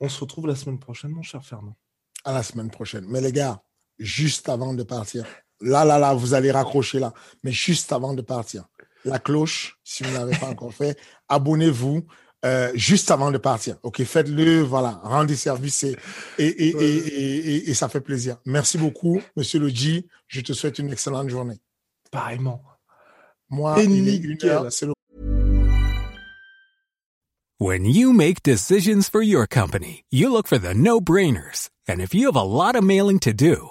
On se retrouve la semaine prochaine, mon cher Fernand. À la semaine prochaine. Mais les gars, juste avant de partir. Là, là, là, vous allez raccrocher là. Mais juste avant de partir, la cloche, si vous n'avez pas encore fait, abonnez-vous. Euh, juste avant de partir. OK, faites-le, voilà, rendez service et et, et, et, et, ça fait plaisir. Merci beaucoup, monsieur le G. Je te souhaite une excellente journée. Pareillement. Moi, il est une heure, c'est le... When you make decisions for your company, you look for the no-brainers. And if you have a lot of mailing to do,